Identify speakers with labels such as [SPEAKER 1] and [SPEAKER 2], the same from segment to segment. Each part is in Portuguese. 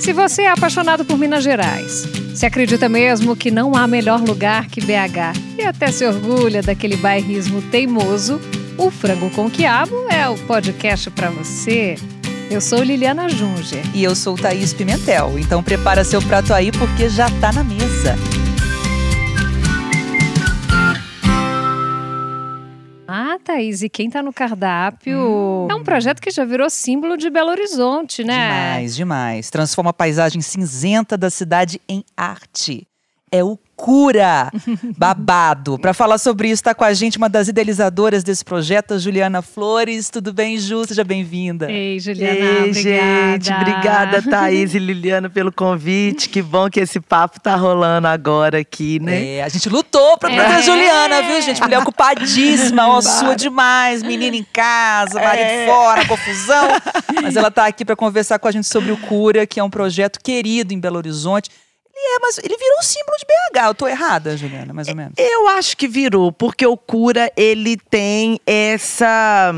[SPEAKER 1] Se você é apaixonado por Minas Gerais, se acredita mesmo que não há melhor lugar que BH e até se orgulha daquele bairrismo teimoso, o Frango com Quiabo é o podcast para você. Eu sou Liliana Junger.
[SPEAKER 2] E eu sou Thaís Pimentel. Então prepara seu prato aí porque já tá na mesa.
[SPEAKER 1] Thaís, e quem tá no cardápio hum. é um projeto que já virou símbolo de Belo Horizonte, né?
[SPEAKER 2] Demais, demais. Transforma a paisagem cinzenta da cidade em arte. É o loucura! Babado. Para falar sobre isso, está com a gente uma das idealizadoras desse projeto, a Juliana Flores. Tudo bem, Ju? Seja bem-vinda.
[SPEAKER 1] Ei, Juliana,
[SPEAKER 3] Ei,
[SPEAKER 1] obrigada.
[SPEAKER 3] gente. Obrigada, Thaís e Liliana, pelo convite. Que bom que esse papo tá rolando agora aqui, né?
[SPEAKER 2] É, a gente lutou pra trazer é. a Juliana, viu, gente? Mulher ocupadíssima, ó, sua demais. Menina em casa, marido é. fora, confusão. Mas ela tá aqui para conversar com a gente sobre o Cura, que é um projeto querido em Belo Horizonte é, mas ele virou um símbolo de BH. Eu tô errada, Juliana, mais ou menos.
[SPEAKER 3] Eu acho que virou, porque o Cura, ele tem essa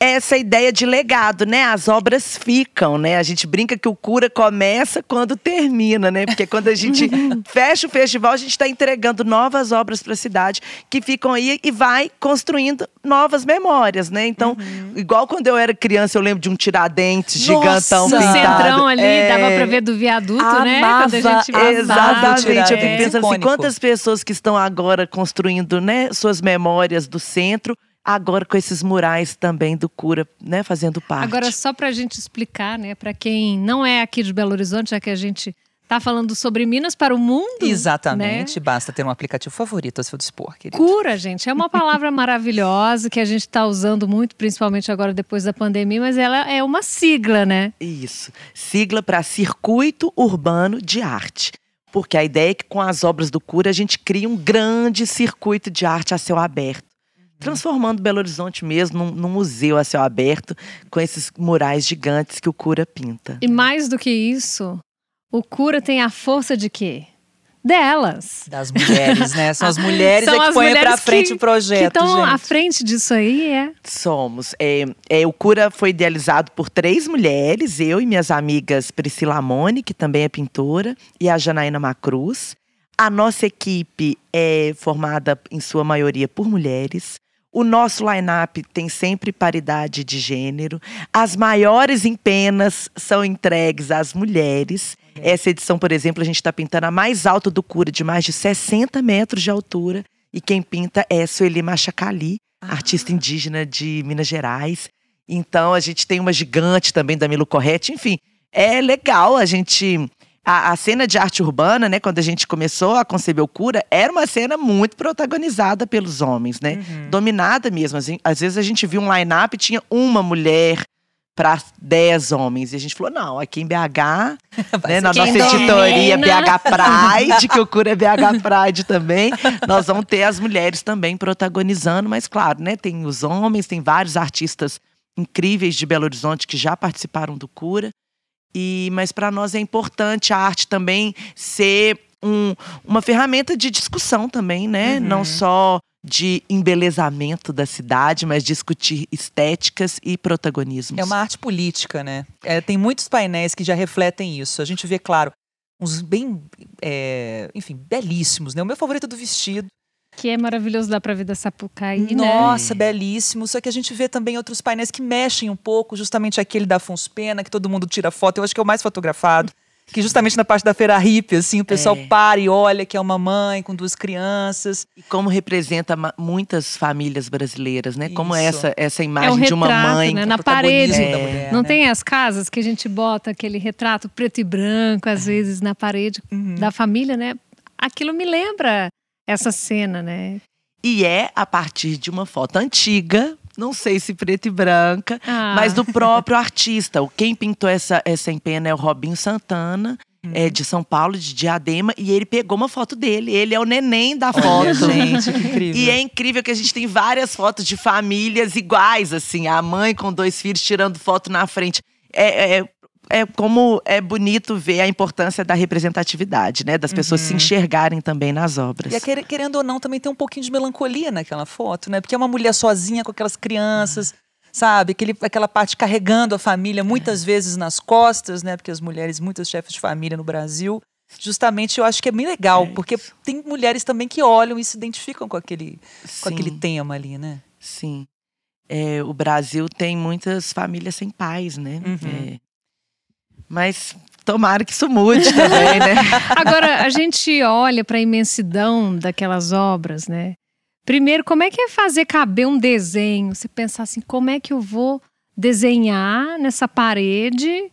[SPEAKER 3] essa ideia de legado, né? As obras ficam, né? A gente brinca que o cura começa quando termina, né? Porque quando a gente fecha o festival, a gente está entregando novas obras para a cidade que ficam aí e vai construindo novas memórias, né? Então, uhum. igual quando eu era criança, eu lembro de um Tiradentes gigantão
[SPEAKER 1] pintado.
[SPEAKER 3] No
[SPEAKER 1] centrão ali, é... dava para ver do viaduto,
[SPEAKER 3] Amava,
[SPEAKER 1] né?
[SPEAKER 3] Quando a gente Exatamente. Eu fico pensando assim, quantas pessoas que estão agora construindo, né, suas memórias do centro agora com esses murais também do Cura, né, fazendo parte.
[SPEAKER 1] Agora, só para a gente explicar, né, para quem não é aqui de Belo Horizonte, já que a gente está falando sobre Minas para o mundo.
[SPEAKER 2] Exatamente,
[SPEAKER 1] né?
[SPEAKER 2] basta ter um aplicativo favorito a seu dispor, querido.
[SPEAKER 1] Cura, gente, é uma palavra maravilhosa que a gente está usando muito, principalmente agora depois da pandemia, mas ela é uma sigla, né?
[SPEAKER 3] Isso, sigla para Circuito Urbano de Arte. Porque a ideia é que com as obras do Cura a gente cria um grande circuito de arte a céu aberto transformando Belo Horizonte mesmo num, num, museu a céu aberto com esses murais gigantes que o Cura pinta.
[SPEAKER 1] E mais do que isso, o Cura tem a força de quê? Delas.
[SPEAKER 2] Das mulheres, né? São as mulheres São é que põem pra frente
[SPEAKER 1] que,
[SPEAKER 2] o projeto.
[SPEAKER 1] Que estão à frente disso aí, é?
[SPEAKER 3] Somos. É, é, o Cura foi idealizado por três mulheres, eu e minhas amigas Priscila Amone, que também é pintora, e a Janaína Macruz. A nossa equipe é formada, em sua maioria, por mulheres. O nosso line-up tem sempre paridade de gênero. As maiores empenas são entregues às mulheres. Essa edição, por exemplo, a gente está pintando a mais alta do Cura, de mais de 60 metros de altura. E quem pinta é Sueli Machacali, ah. artista indígena de Minas Gerais. Então a gente tem uma gigante também da Milo Corretti. Enfim, é legal a gente a, a, cena de arte urbana, né, quando a gente começou a conceber o Cura, era uma cena muito protagonizada pelos homens, né? Uhum. Dominada mesmo. Assim, às vezes a gente viu um line-up e tinha uma mulher para 10 homens. E a gente falou: não, aqui em BH, né, na nossa editoria BH Pride, que o Cura é BH Pride também, nós vamos ter as mulheres também protagonizando, mas claro, né, tem os homens, tem vários artistas incríveis de Belo Horizonte que já participaram do Cura. E, mas para nós é importante a arte também ser um, uma ferramenta de discussão também, né? Uhum. Não só de embelezamento da cidade, mas discutir estéticas e protagonismos.
[SPEAKER 2] É uma arte política, né? É, tem muitos painéis que já refletem isso. A gente vê, claro, uns bem, é, enfim, belíssimos, né? O meu favorito é do vestido.
[SPEAKER 1] Que é maravilhoso, dá pra ver da Sapucaí,
[SPEAKER 2] né? Nossa, né? belíssimo. Só que a gente vê também outros painéis que mexem um pouco, justamente aquele da Afonso Pena, que todo mundo tira foto. Eu acho que é o mais fotografado. Que justamente na parte da feira hippie, assim, o pessoal é. para e olha que é uma mãe com duas crianças.
[SPEAKER 3] E como representa muitas famílias brasileiras, né? Isso. Como essa essa imagem é um retrato, de uma mãe.
[SPEAKER 1] Né? Na parede. Mulher, não né? tem as casas que a gente bota aquele retrato preto e branco, às é. vezes, na parede uhum. da família, né? Aquilo me lembra essa cena, né?
[SPEAKER 3] E é a partir de uma foto antiga, não sei se preta e branca, ah. mas do próprio artista. Quem pintou essa, essa empena é o Robinho Santana. Hum. É de São Paulo, de Diadema, e ele pegou uma foto dele. Ele é o neném da foto. Olha,
[SPEAKER 2] gente, que incrível.
[SPEAKER 3] E é incrível que a gente tem várias fotos de famílias iguais, assim, a mãe com dois filhos tirando foto na frente. É, é, é como é bonito ver a importância da representatividade, né? Das pessoas uhum. se enxergarem também nas obras.
[SPEAKER 2] E é, querendo ou não, também tem um pouquinho de melancolia naquela foto, né? Porque é uma mulher sozinha com aquelas crianças. Uhum sabe? Aquele, aquela parte carregando a família, muitas vezes nas costas, né? Porque as mulheres, muitas chefes de família no Brasil, justamente eu acho que é bem legal,
[SPEAKER 3] É
[SPEAKER 2] porque tem mulheres também que olham e se identificam com aquele, com aquele tema ali, né?
[SPEAKER 3] Sim. É, o Brasil tem muitas famílias sem pais, né?
[SPEAKER 2] Uhum.
[SPEAKER 3] É. Mas tomara que isso mude também, né?
[SPEAKER 1] Agora, a gente olha para a imensidão daquelas obras, né? Primeiro, como é que é fazer caber um desenho? Você pensar assim, como é que eu vou desenhar nessa parede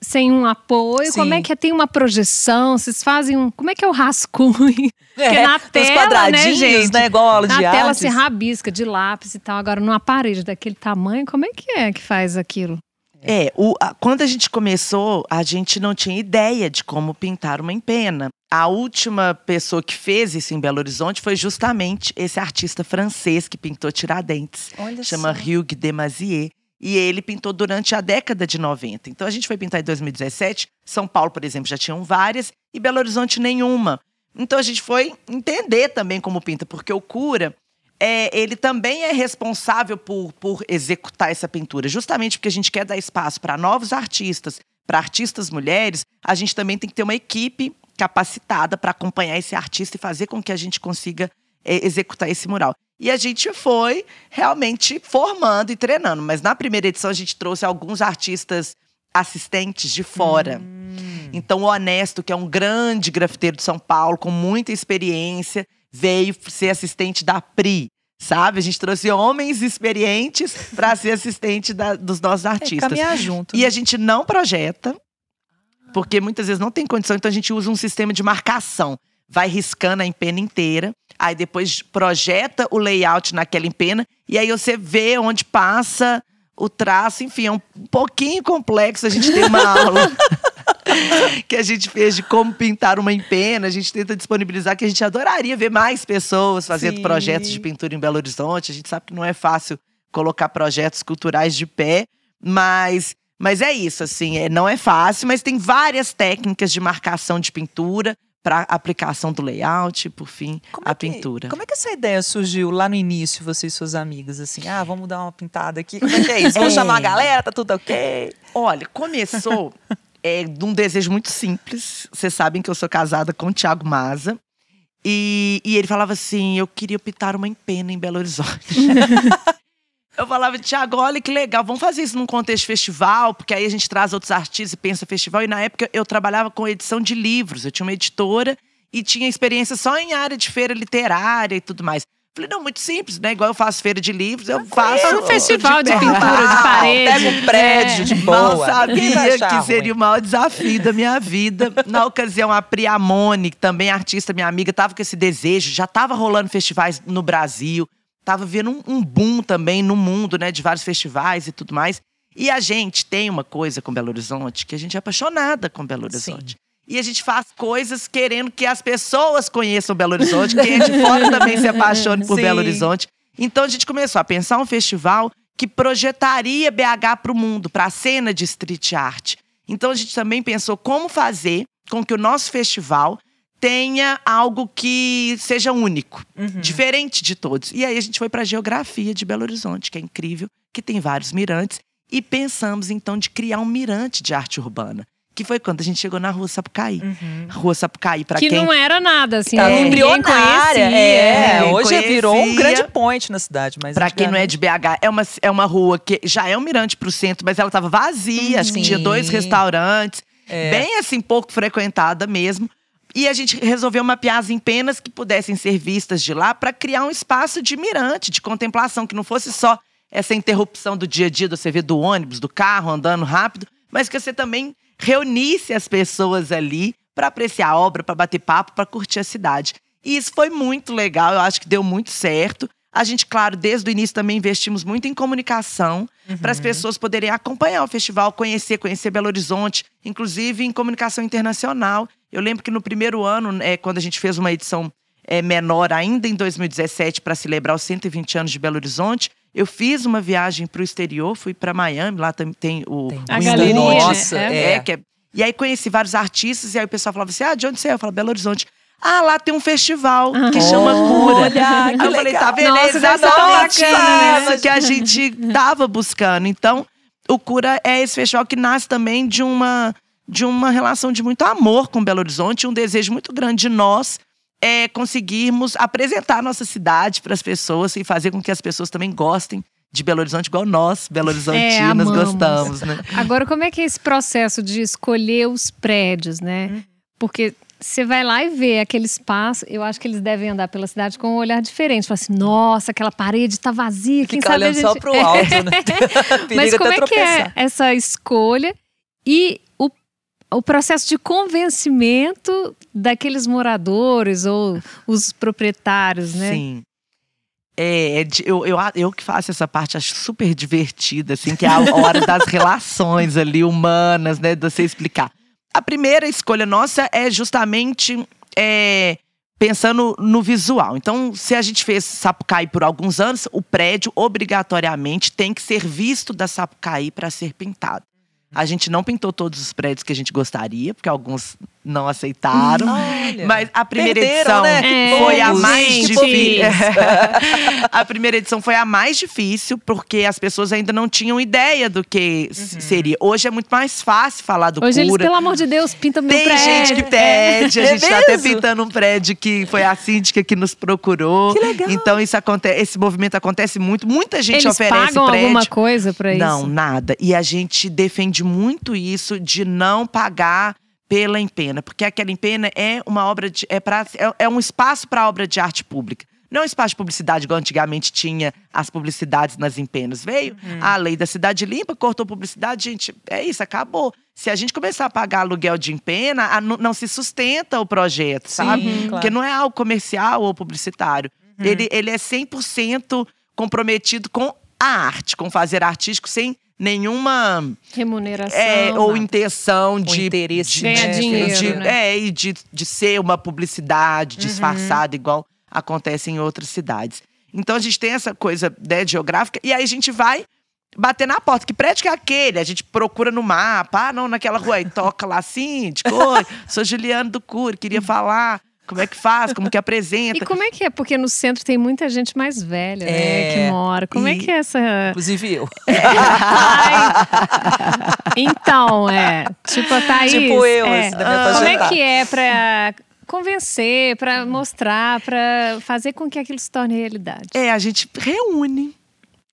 [SPEAKER 1] sem um apoio?
[SPEAKER 2] Sim.
[SPEAKER 1] Como é que é? Tem uma projeção? Vocês fazem um. Como é que é o rascunho? Porque na tela, né,
[SPEAKER 2] quadradinhos,
[SPEAKER 1] gente?
[SPEAKER 2] né? Igual a aula
[SPEAKER 1] Na
[SPEAKER 2] de
[SPEAKER 1] tela
[SPEAKER 2] artes.
[SPEAKER 1] se rabisca de lápis e tal. Agora, numa parede daquele tamanho, como é que é que faz aquilo?
[SPEAKER 3] É, o- a- quando a gente começou, a gente não tinha ideia de como pintar uma empena. A última pessoa que fez isso em Belo Horizonte foi justamente esse artista francês que pintou Tiradentes.
[SPEAKER 2] Olha
[SPEAKER 3] chama
[SPEAKER 2] só.
[SPEAKER 3] Hugues Demasier. E ele pintou durante a década de 90. Então a gente foi pintar em 2017. São Paulo, por exemplo, já tinham várias e Belo Horizonte nenhuma. Então a gente foi entender também como pinta, porque o cura, é, ele também é responsável por, por executar essa pintura. Justamente porque a gente quer dar espaço para novos artistas, para artistas mulheres, a gente também tem que ter uma equipe capacitada para acompanhar esse artista e fazer com que a gente consiga é, executar esse mural. E a gente foi realmente formando e treinando. Mas na primeira edição a gente trouxe alguns artistas assistentes de fora. Então o Honesto, que é um grande grafiteiro de São Paulo, com muita experiência, veio ser assistente da Pri. Sabe? A gente trouxe homens experientes para ser assistente da- dos nossos
[SPEAKER 2] É,
[SPEAKER 3] artistas.
[SPEAKER 2] caminhar junto.
[SPEAKER 3] E a gente não projeta, porque muitas vezes não tem condição, então a gente usa um sistema de marcação. Vai riscando a empena inteira, aí depois projeta o layout naquela empena, e aí você vê onde passa o traço, enfim, é um pouquinho complexo. A gente tem uma aula que a gente fez de como pintar uma empena, a gente tenta disponibilizar, que a gente adoraria ver mais pessoas fazendo
[SPEAKER 2] Sim.
[SPEAKER 3] projetos de pintura em Belo Horizonte. A gente sabe que não é fácil colocar projetos culturais de pé, mas mas é isso, assim, é, não é fácil, mas tem várias técnicas de marcação de pintura para aplicação do layout, por fim,
[SPEAKER 2] Como
[SPEAKER 3] a
[SPEAKER 2] é que-
[SPEAKER 3] pintura.
[SPEAKER 2] Como é que essa ideia surgiu lá no início, você e suas amigas? Assim, ah, vamos dar uma pintada aqui. Como é que é isso? Vamos
[SPEAKER 3] É.
[SPEAKER 2] chamar a galera, tá tudo ok?
[SPEAKER 3] Olha, começou é, de um desejo muito simples. Vocês sabem que eu sou casada com o Thiago Maza. E, e ele falava assim: eu queria pintar uma empena em Belo Horizonte. eu falava, Thiago, olha que legal, vamos fazer isso num contexto de festival, porque aí a gente traz outros artistas e pensa festival. E na época eu trabalhava com edição de livros, eu tinha uma editora e tinha experiência só em área de feira literária e tudo mais. Falei, não, muito simples, né? Igual eu faço feira de livros, eu faço.
[SPEAKER 1] É um festival de
[SPEAKER 3] perto.
[SPEAKER 1] pintura de parede.
[SPEAKER 2] Pega um prédio
[SPEAKER 1] É.
[SPEAKER 2] de
[SPEAKER 3] Mal
[SPEAKER 2] boa. Vai
[SPEAKER 3] sabia que
[SPEAKER 2] ruim.
[SPEAKER 3] seria o maior desafio da minha vida. Na ocasião, a Priamone, que também é artista, minha amiga, tava com esse desejo. Já tava rolando festivais no Brasil. Tava vendo um, um boom também no mundo, né? De vários festivais e tudo mais. E a gente tem uma coisa com Belo Horizonte, que a gente é apaixonada com Belo Horizonte. E a gente faz coisas querendo que as pessoas conheçam Belo Horizonte, que é de fora também se apaixone por
[SPEAKER 2] Sim.
[SPEAKER 3] Belo Horizonte. Então a gente começou a pensar um festival que projetaria BH para o mundo, para a cena de street art. Então a gente também pensou como fazer com que o nosso festival tenha algo que seja único,
[SPEAKER 2] Uhum.
[SPEAKER 3] diferente de todos. E aí a gente foi para a geografia de Belo Horizonte, que é incrível, que tem vários mirantes, e pensamos então de criar um mirante de arte urbana, que foi quando a gente chegou na Rua Sapucaí.
[SPEAKER 2] Uhum.
[SPEAKER 3] Rua Sapucaí, para
[SPEAKER 1] que
[SPEAKER 3] quem
[SPEAKER 1] não era nada, assim.
[SPEAKER 2] Tá
[SPEAKER 1] ninguém
[SPEAKER 2] embrionária.
[SPEAKER 1] conhecia.
[SPEAKER 2] É,
[SPEAKER 3] ninguém
[SPEAKER 2] hoje virou um
[SPEAKER 3] conhecia.
[SPEAKER 2] grande point na cidade. Mas
[SPEAKER 3] Pra quem não é de BH, é uma, é uma rua que já é um mirante pro centro, mas ela tava vazia. Acho que tinha dois restaurantes.
[SPEAKER 2] É.
[SPEAKER 3] Bem assim, pouco frequentada mesmo. E a gente resolveu mapear as empenas que pudessem ser vistas de lá para criar um espaço de mirante, de contemplação, que não fosse só essa interrupção do dia a dia, você vê do ônibus, do carro andando rápido, mas que você também reunisse as pessoas ali para apreciar a obra, para bater papo, para curtir a cidade. E isso foi muito legal, eu acho que deu muito certo. A gente, claro, desde o início também investimos muito em comunicação para as pessoas poderem acompanhar o festival, conhecer, conhecer Belo Horizonte, inclusive em comunicação internacional. Eu lembro que no primeiro ano, é, quando a gente fez uma edição é, menor ainda em 2017 para celebrar os 120 anos de Belo Horizonte, eu fiz uma viagem para o exterior, fui para Miami, lá também tem o,
[SPEAKER 2] Tem
[SPEAKER 3] o
[SPEAKER 1] A galeria, né?
[SPEAKER 2] Nossa,
[SPEAKER 1] É.
[SPEAKER 2] é.
[SPEAKER 3] É, que é- E aí conheci vários artistas, e aí o pessoal falava assim: ah, de onde você é? Eu falava, Belo Horizonte. Ah, lá tem um festival que chama Cura.
[SPEAKER 2] Olha, que
[SPEAKER 3] eu falei, tá vendo?
[SPEAKER 1] Nossa,
[SPEAKER 3] é
[SPEAKER 1] ser tão
[SPEAKER 3] exatamente
[SPEAKER 1] bacana,
[SPEAKER 3] isso que a gente tava buscando. Então, o Cura é esse festival que nasce também de uma, de uma relação de muito amor com Belo Horizonte, um desejo muito grande de nós é, conseguirmos apresentar a nossa cidade para as pessoas e fazer com que as pessoas também gostem de Belo Horizonte, igual nós, Belo Horizontinos,
[SPEAKER 1] É,
[SPEAKER 3] gostamos, né?
[SPEAKER 1] Agora, como é que é esse processo de escolher os prédios, né? Porque você vai lá e vê aquele espaço, eu acho que eles devem andar pela cidade com um olhar diferente. Fala assim, nossa, aquela parede está vazia, quem
[SPEAKER 2] Ficar
[SPEAKER 1] sabe
[SPEAKER 2] olhando
[SPEAKER 1] gente...
[SPEAKER 2] só pro alto, né?
[SPEAKER 1] Mas como é que é
[SPEAKER 2] tropeçar.
[SPEAKER 1] essa escolha e o, o processo de convencimento daqueles moradores ou os proprietários, né?
[SPEAKER 3] Sim. É, é eu, eu, eu que faço essa parte, acho super divertida, assim, que é a hora das relações ali humanas, né? De você explicar. A primeira escolha nossa é justamente é, pensando no visual. Então, se a gente fez Sapucaí por alguns anos, o prédio obrigatoriamente tem que ser visto da Sapucaí para ser pintado. A gente não pintou todos os prédios que a gente gostaria, porque alguns não aceitaram.
[SPEAKER 2] Olha,
[SPEAKER 3] Mas a primeira edição
[SPEAKER 2] né?
[SPEAKER 1] É,
[SPEAKER 3] foi a mais
[SPEAKER 1] gente.
[SPEAKER 3] difícil. a primeira edição foi a mais difícil, porque as pessoas ainda não tinham ideia do que s- seria. Hoje é muito mais fácil falar do
[SPEAKER 1] Hoje eles,
[SPEAKER 3] cura.
[SPEAKER 1] pelo amor de Deus, pintam meu
[SPEAKER 3] Tem
[SPEAKER 1] prédio.
[SPEAKER 3] gente que pede, a
[SPEAKER 2] É
[SPEAKER 3] gente tá até pintando um prédio que foi a síndica que nos procurou.
[SPEAKER 2] Que legal.
[SPEAKER 3] Então isso acontece, esse movimento acontece muito. Muita gente
[SPEAKER 1] Eles
[SPEAKER 3] oferece
[SPEAKER 1] pagam
[SPEAKER 3] prédio.
[SPEAKER 1] alguma coisa pra isso?
[SPEAKER 3] Não, nada. E a gente defende muito isso de não pagar pela empena, porque aquela empena é uma obra de é, pra, é, é um espaço para obra de arte pública. Não é um espaço de publicidade, igual antigamente tinha as publicidades nas empenas. Veio a lei da cidade limpa, cortou publicidade, gente, é isso, acabou. Se a gente começar a pagar aluguel de empena, a- não, se sustenta o projeto, sabe?
[SPEAKER 2] Sim, claro.
[SPEAKER 3] Porque não é algo comercial ou publicitário. Ele, ele é 100% comprometido com a arte, com fazer artístico, sem nenhuma
[SPEAKER 1] Remuneração.
[SPEAKER 3] é, ou
[SPEAKER 1] nada.
[SPEAKER 3] intenção de
[SPEAKER 2] interesse,
[SPEAKER 3] de,
[SPEAKER 1] Ganhar
[SPEAKER 3] de-
[SPEAKER 1] dinheiro,
[SPEAKER 3] de-
[SPEAKER 1] né?
[SPEAKER 3] é e de, de ser uma publicidade disfarçada igual acontece em outras cidades então a gente tem essa coisa né, geográfica e aí a gente vai bater na porta que prédio que é aquele a gente procura no mapa ah não naquela rua aí toca lá assim de cor sou Juliano do Cury queria falar como é que faz como que apresenta
[SPEAKER 1] E como é que é? Porque no centro tem muita gente mais velha, né?
[SPEAKER 2] É.
[SPEAKER 1] Que mora. Como é
[SPEAKER 3] E-
[SPEAKER 1] que é essa.
[SPEAKER 2] Inclusive eu.
[SPEAKER 1] Ai. Então, é. Tipo, a Thaís.
[SPEAKER 2] Tipo eu,
[SPEAKER 1] é. Como é que é pra convencer, pra mostrar, pra fazer com que aquilo se torne realidade?
[SPEAKER 3] É, a gente reúne,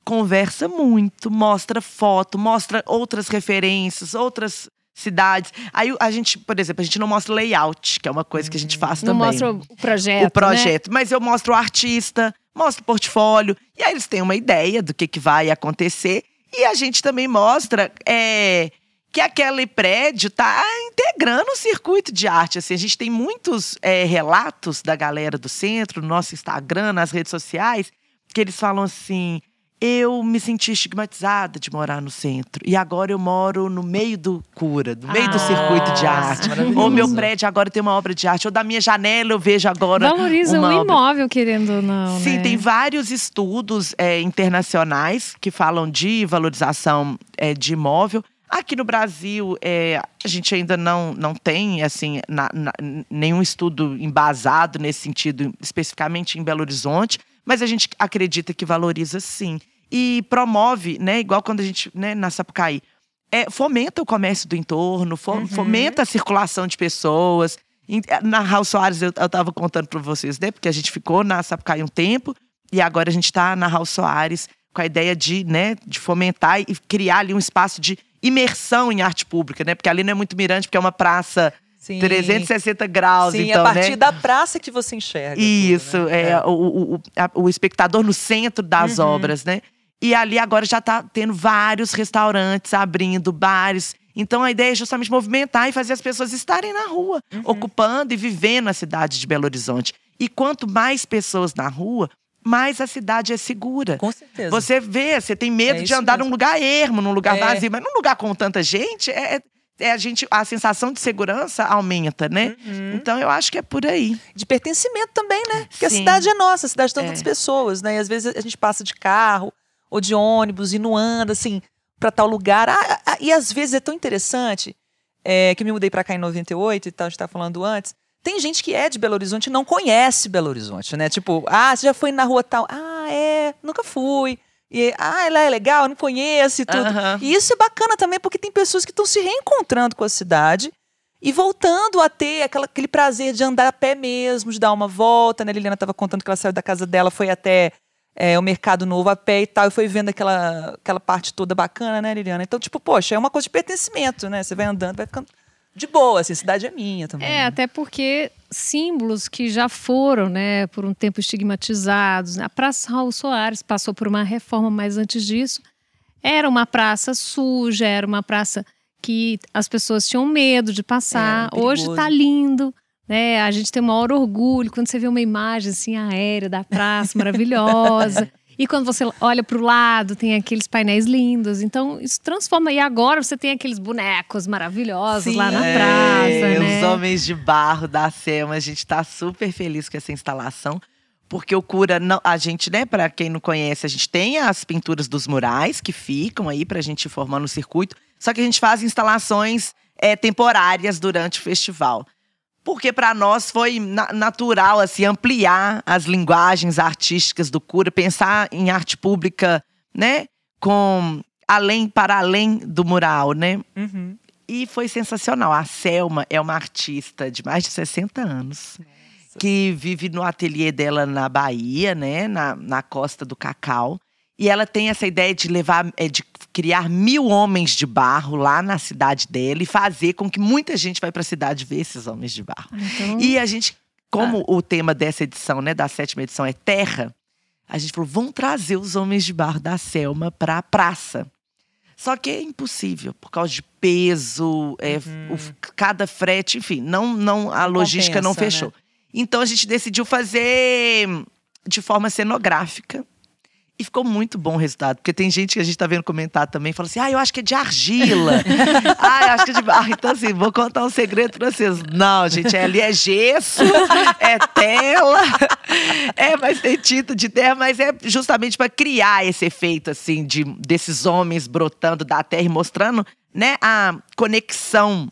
[SPEAKER 3] conversa muito, mostra foto, mostra outras referências, outras cidades. Aí a gente, por exemplo, a gente não mostra layout, que é uma coisa que a gente faz
[SPEAKER 1] Não
[SPEAKER 3] também.
[SPEAKER 1] mostra o projeto. né?
[SPEAKER 3] o projeto, mas eu mostro o artista, mostro o portfólio, e aí eles têm uma ideia do que, que vai acontecer. E a gente também mostra é, que aquele prédio está integrando o circuito de arte. Assim, a gente tem muitos é, relatos da galera do centro, no nosso Instagram, nas redes sociais, que eles falam assim. Eu me senti estigmatizada de morar no centro. E agora eu moro no meio do cura, no meio do
[SPEAKER 1] Ah,
[SPEAKER 3] circuito de arte. Ou meu prédio agora tem uma obra de arte. Ou da minha janela eu vejo agora.
[SPEAKER 1] Valoriza
[SPEAKER 3] obra.
[SPEAKER 1] imóvel, querendo ou não.
[SPEAKER 3] Sim,
[SPEAKER 1] né?
[SPEAKER 3] tem vários estudos é, internacionais que falam de valorização é, de imóvel. Aqui no Brasil, é, a gente ainda não, não tem assim na- na- nenhum estudo embasado nesse sentido, especificamente em Belo Horizonte, mas a gente acredita que valoriza sim. E promove, né, igual quando a gente, né, na Sapucaí, é, fomenta o comércio do entorno, fo- fomenta a circulação de pessoas. Na Raul Soares, eu, eu tava contando para vocês, né? Porque a gente ficou na Sapucaí um tempo e agora a gente está na Raul Soares com a ideia de, né, de fomentar e criar ali um espaço de imersão em arte pública, né? Porque ali não é muito mirante, porque é uma praça
[SPEAKER 2] Sim.
[SPEAKER 3] 360 graus,
[SPEAKER 2] Sim,
[SPEAKER 3] então,
[SPEAKER 2] a partir
[SPEAKER 3] né?
[SPEAKER 2] da praça que você enxerga. tudo,
[SPEAKER 3] Isso,
[SPEAKER 2] né?
[SPEAKER 3] é, O, o, o- a- o espectador no centro das
[SPEAKER 2] Uhum.
[SPEAKER 3] obras, né? E ali agora já tá tendo vários restaurantes abrindo, bares. Então a ideia é justamente movimentar e fazer as pessoas estarem na rua,
[SPEAKER 2] Uhum.
[SPEAKER 3] ocupando e vivendo a cidade de Belo Horizonte. E quanto mais pessoas na rua, mais a cidade é segura.
[SPEAKER 2] Com certeza.
[SPEAKER 3] Você vê, você tem medo
[SPEAKER 2] É
[SPEAKER 3] de andar
[SPEAKER 2] mesmo.
[SPEAKER 3] num lugar ermo, num lugar
[SPEAKER 2] É.
[SPEAKER 3] vazio, mas num lugar com tanta gente, é, é a gente a sensação de segurança aumenta, né?
[SPEAKER 2] Uhum.
[SPEAKER 3] Então eu acho que é por aí.
[SPEAKER 2] de pertencimento também, né? Porque a cidade é nossa, a cidade tem
[SPEAKER 3] É.
[SPEAKER 2] tantas pessoas, né? E às vezes a gente passa de carro ou de ônibus e não anda, assim, pra tal lugar. Ah, ah, e às vezes é tão interessante, é, que eu me mudei pra cá em 98 e tal, a gente tá falando antes. tem gente que é de Belo Horizonte e não conhece Belo Horizonte, né? Tipo, ah, você já foi na rua tal? Ah, é, nunca fui. E, ah, ela é legal, não conheço e tudo.
[SPEAKER 3] Aham.
[SPEAKER 2] E isso é bacana também, porque tem pessoas que estão se reencontrando com a cidade e voltando a ter aquela- aquele prazer de andar a pé mesmo, de dar uma volta. Né? A Liliana estava contando que ela saiu da casa dela, foi até é, o Mercado Novo a pé e tal, e foi vendo aquela, aquela parte toda bacana, né, Liliana? Então, tipo, poxa, é uma coisa de pertencimento, né? Você vai andando, vai ficando de boa, assim, a cidade é minha também.
[SPEAKER 1] É,
[SPEAKER 2] né?
[SPEAKER 1] até porque símbolos que já foram, né, por um tempo estigmatizados. A Praça Raul Soares passou por uma reforma, mas antes disso era uma praça suja, era uma praça que as pessoas tinham medo de passar.
[SPEAKER 2] Era
[SPEAKER 1] Hoje está lindo. Né? A gente tem o maior orgulho quando você vê uma imagem assim aérea da praça maravilhosa. E quando você olha para o lado, tem aqueles painéis lindos. Então, isso transforma. E agora você tem aqueles bonecos maravilhosos
[SPEAKER 2] Sim.
[SPEAKER 1] lá na
[SPEAKER 3] É,
[SPEAKER 1] praça, né?
[SPEAKER 3] Os homens de barro da Selma, a gente tá super feliz com essa instalação. Porque o Cura, não, a gente, né, para quem não conhece, a gente tem as pinturas dos murais que ficam aí pra gente ir formando o circuito. Só que a gente faz instalações é, temporárias durante o festival. Porque para nós foi na- natural assim ampliar as linguagens artísticas do Cura, pensar em arte pública, né, com além para além do mural, né?
[SPEAKER 2] Uhum.
[SPEAKER 3] E foi sensacional. A Selma é uma artista de mais de 60 anos. Que vive no ateliê dela na Bahia, né? Na, na costa do Cacau. E ela tem essa ideia de levar, é, de criar mil homens de barro lá na cidade dela e fazer com que muita gente vai para a cidade ver esses homens de barro.
[SPEAKER 1] Então,
[SPEAKER 3] E a gente, como o tema dessa edição, né, da sétima edição é terra, a gente falou, vamos trazer os homens de barro da Selma para a praça. Só que é impossível, por causa de peso, é, o- cada frete, enfim, não, não, a logística não
[SPEAKER 2] compensa,
[SPEAKER 3] fechou. Então a gente decidiu fazer de forma cenográfica. E ficou muito bom o resultado, porque tem gente que a gente tá vendo comentar também, fala assim: ah, eu acho que é de argila. ah, eu acho que é de barro. Então, assim, vou contar um segredo pra vocês. Não, gente, ali é gesso, é tela, é, mas tem tinta de terra, mas é justamente para criar esse efeito, assim, de, desses homens brotando da terra e mostrando, né, a conexão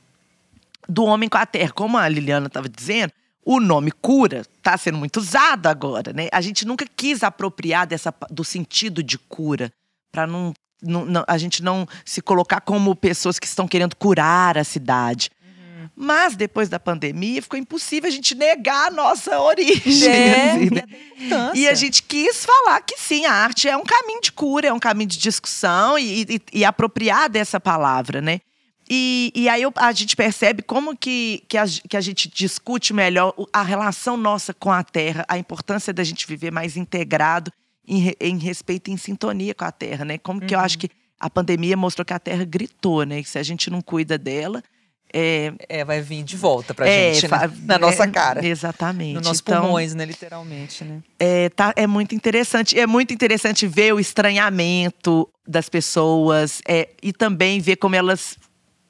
[SPEAKER 3] do homem com a terra. Como a Liliana estava dizendo, o nome cura está sendo muito usado agora, né? A gente nunca quis apropriar dessa, do sentido de cura, para não, não- não- a gente não se colocar como pessoas que estão querendo curar a cidade. Mas depois da pandemia ficou impossível a gente negar a nossa origem.
[SPEAKER 2] É,
[SPEAKER 3] assim, né?
[SPEAKER 2] e a
[SPEAKER 3] E a gente quis falar que sim, a arte é um caminho de cura, é um caminho de discussão e, e- e apropriar dessa palavra, né? E, e aí eu- a gente percebe como que, que, a, que a gente discute melhor a relação nossa com a terra, a importância da gente viver mais integrado em, em respeito e em sintonia com a terra, né? Como que eu acho que a pandemia mostrou que a terra gritou, né? Que se a gente não cuida dela, é,
[SPEAKER 2] É, vai vir de volta pra
[SPEAKER 3] é,
[SPEAKER 2] gente, né? Na nossa
[SPEAKER 3] é,
[SPEAKER 2] cara.
[SPEAKER 3] Exatamente.
[SPEAKER 2] Nos nossos
[SPEAKER 3] Então,
[SPEAKER 2] pulmões, né? Literalmente, né?
[SPEAKER 3] é, tá- é muito interessante. É muito interessante ver o estranhamento das pessoas é, e também ver como elas,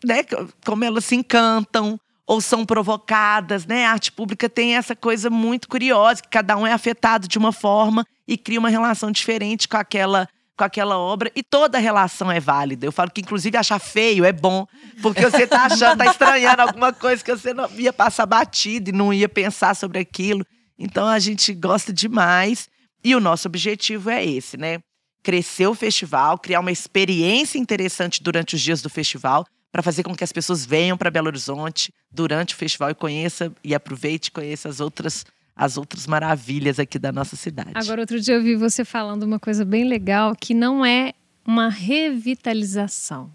[SPEAKER 3] né, como elas se encantam ou são provocadas, né? A arte pública tem essa coisa muito curiosa, que cada um é afetado de uma forma e cria uma relação diferente com aquela com aquela obra e toda relação é válida. Eu falo que inclusive achar feio é bom, porque você tá achando, tá estranhando alguma coisa que você não ia passar batido e não ia pensar sobre aquilo. Então a gente gosta demais e o nosso objetivo é esse, né? Crescer o festival, criar uma experiência interessante durante os dias do festival, para fazer com que as pessoas venham para Belo Horizonte durante o festival e conheça e aproveite e conheça as outras as outras maravilhas aqui da nossa cidade.
[SPEAKER 1] Agora, outro dia eu vi você falando uma coisa bem legal, que não é uma revitalização.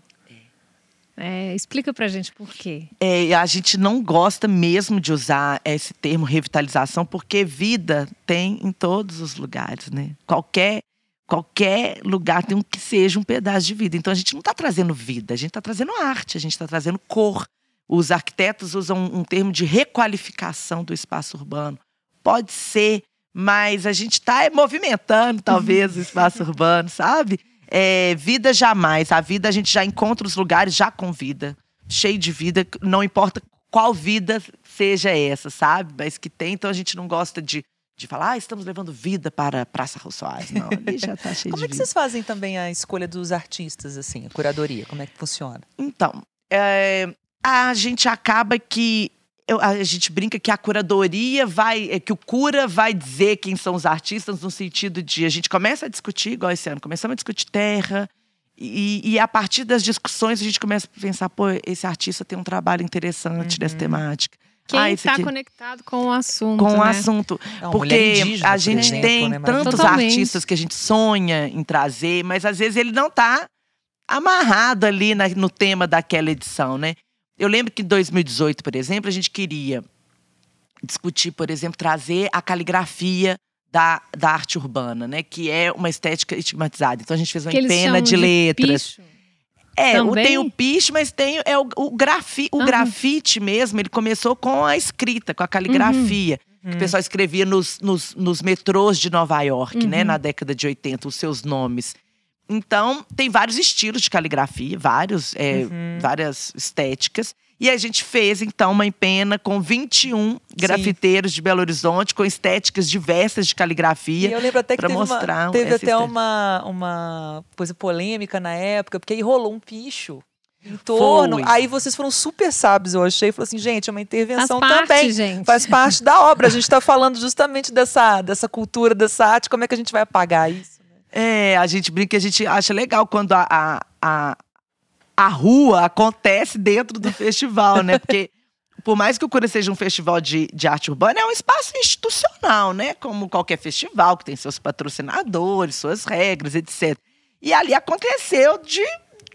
[SPEAKER 1] É, explica pra gente por quê.
[SPEAKER 3] É, a gente não gosta mesmo de usar esse termo revitalização, porque vida tem em todos os lugares, né? Qualquer, qualquer lugar tem um que seja um pedaço de vida. Então a gente não está trazendo vida, a gente está trazendo arte, a gente está trazendo cor. Os arquitetos usam um termo de requalificação do espaço urbano. Pode ser, mas a gente está movimentando talvez o espaço urbano, sabe? É, vida jamais. A vida a gente já encontra os lugares já com vida, cheio de vida, não importa qual vida seja essa, sabe? Mas que tem, então a gente não gosta de, de falar, ah, estamos levando vida para a Praça Raul Soares. Não, ali já está cheio
[SPEAKER 2] Como é
[SPEAKER 3] de
[SPEAKER 2] que
[SPEAKER 3] vida.
[SPEAKER 2] vocês fazem também a escolha dos artistas, assim, a curadoria? Como é que funciona?
[SPEAKER 3] Então, é, a gente acaba que eu- a gente brinca que a curadoria vai, é que o cura vai dizer quem são os artistas no sentido de a gente começa a discutir, igual esse ano, começamos a discutir terra e, e a partir das discussões a gente começa a pensar, pô, esse artista tem um trabalho interessante nessa temática.
[SPEAKER 1] Quem
[SPEAKER 3] Ah,
[SPEAKER 1] está conectado com o assunto,
[SPEAKER 3] com o
[SPEAKER 1] né?
[SPEAKER 3] assunto.
[SPEAKER 2] É uma mulher
[SPEAKER 3] Porque
[SPEAKER 2] indígena,
[SPEAKER 3] a
[SPEAKER 2] por
[SPEAKER 3] gente
[SPEAKER 2] exemplo,
[SPEAKER 3] tem
[SPEAKER 2] né?
[SPEAKER 3] Tantos
[SPEAKER 1] Totalmente.
[SPEAKER 3] artistas que a gente sonha em trazer, mas às vezes ele não tá amarrado ali na- no tema daquela edição, né? Eu lembro que em 2018, por exemplo, a gente queria discutir, por exemplo, trazer a caligrafia da, da arte urbana, né? Que é uma estética estigmatizada. Então a gente fez uma
[SPEAKER 1] Que eles
[SPEAKER 3] empena
[SPEAKER 1] chamam
[SPEAKER 3] de letras.
[SPEAKER 1] picho.
[SPEAKER 3] É,
[SPEAKER 1] Também?
[SPEAKER 3] tem o piche, mas tem é o, o, grafi, o
[SPEAKER 1] Aham.
[SPEAKER 3] grafite mesmo. Ele começou com a escrita, com a caligrafia. Que
[SPEAKER 2] Uhum.
[SPEAKER 3] o pessoal escrevia nos, nos, nos metrôs de Nova York, né?
[SPEAKER 1] Uhum.
[SPEAKER 3] Na década de 80, os seus nomes. Então, tem vários estilos de caligrafia, vários, é,
[SPEAKER 2] Uhum.
[SPEAKER 3] várias estéticas. E a gente fez, então, uma empena com 21 grafiteiros de Belo Horizonte, com estéticas diversas de
[SPEAKER 2] E
[SPEAKER 3] caligrafia.
[SPEAKER 2] eu lembro até que teve,
[SPEAKER 3] mostrar
[SPEAKER 2] uma, teve até
[SPEAKER 3] estética.
[SPEAKER 2] uma, uma coisa polêmica na época, porque aí rolou um picho em torno.
[SPEAKER 3] Foi.
[SPEAKER 2] Aí vocês foram super sábios, eu achei. Falou assim, gente, é uma
[SPEAKER 1] Faz
[SPEAKER 2] intervenção
[SPEAKER 1] parte,
[SPEAKER 2] também.
[SPEAKER 1] gente.
[SPEAKER 2] Faz parte da obra. A gente está falando justamente dessa, dessa cultura, dessa arte. Como é que a gente vai apagar isso?
[SPEAKER 3] É, a gente brinca, a gente acha legal quando a, a, a, a rua acontece dentro do festival, né? Porque por mais que o Cura seja um festival de, de arte urbana, é um espaço institucional, né? Como qualquer festival, que tem seus patrocinadores, suas regras, etc. E ali aconteceu de,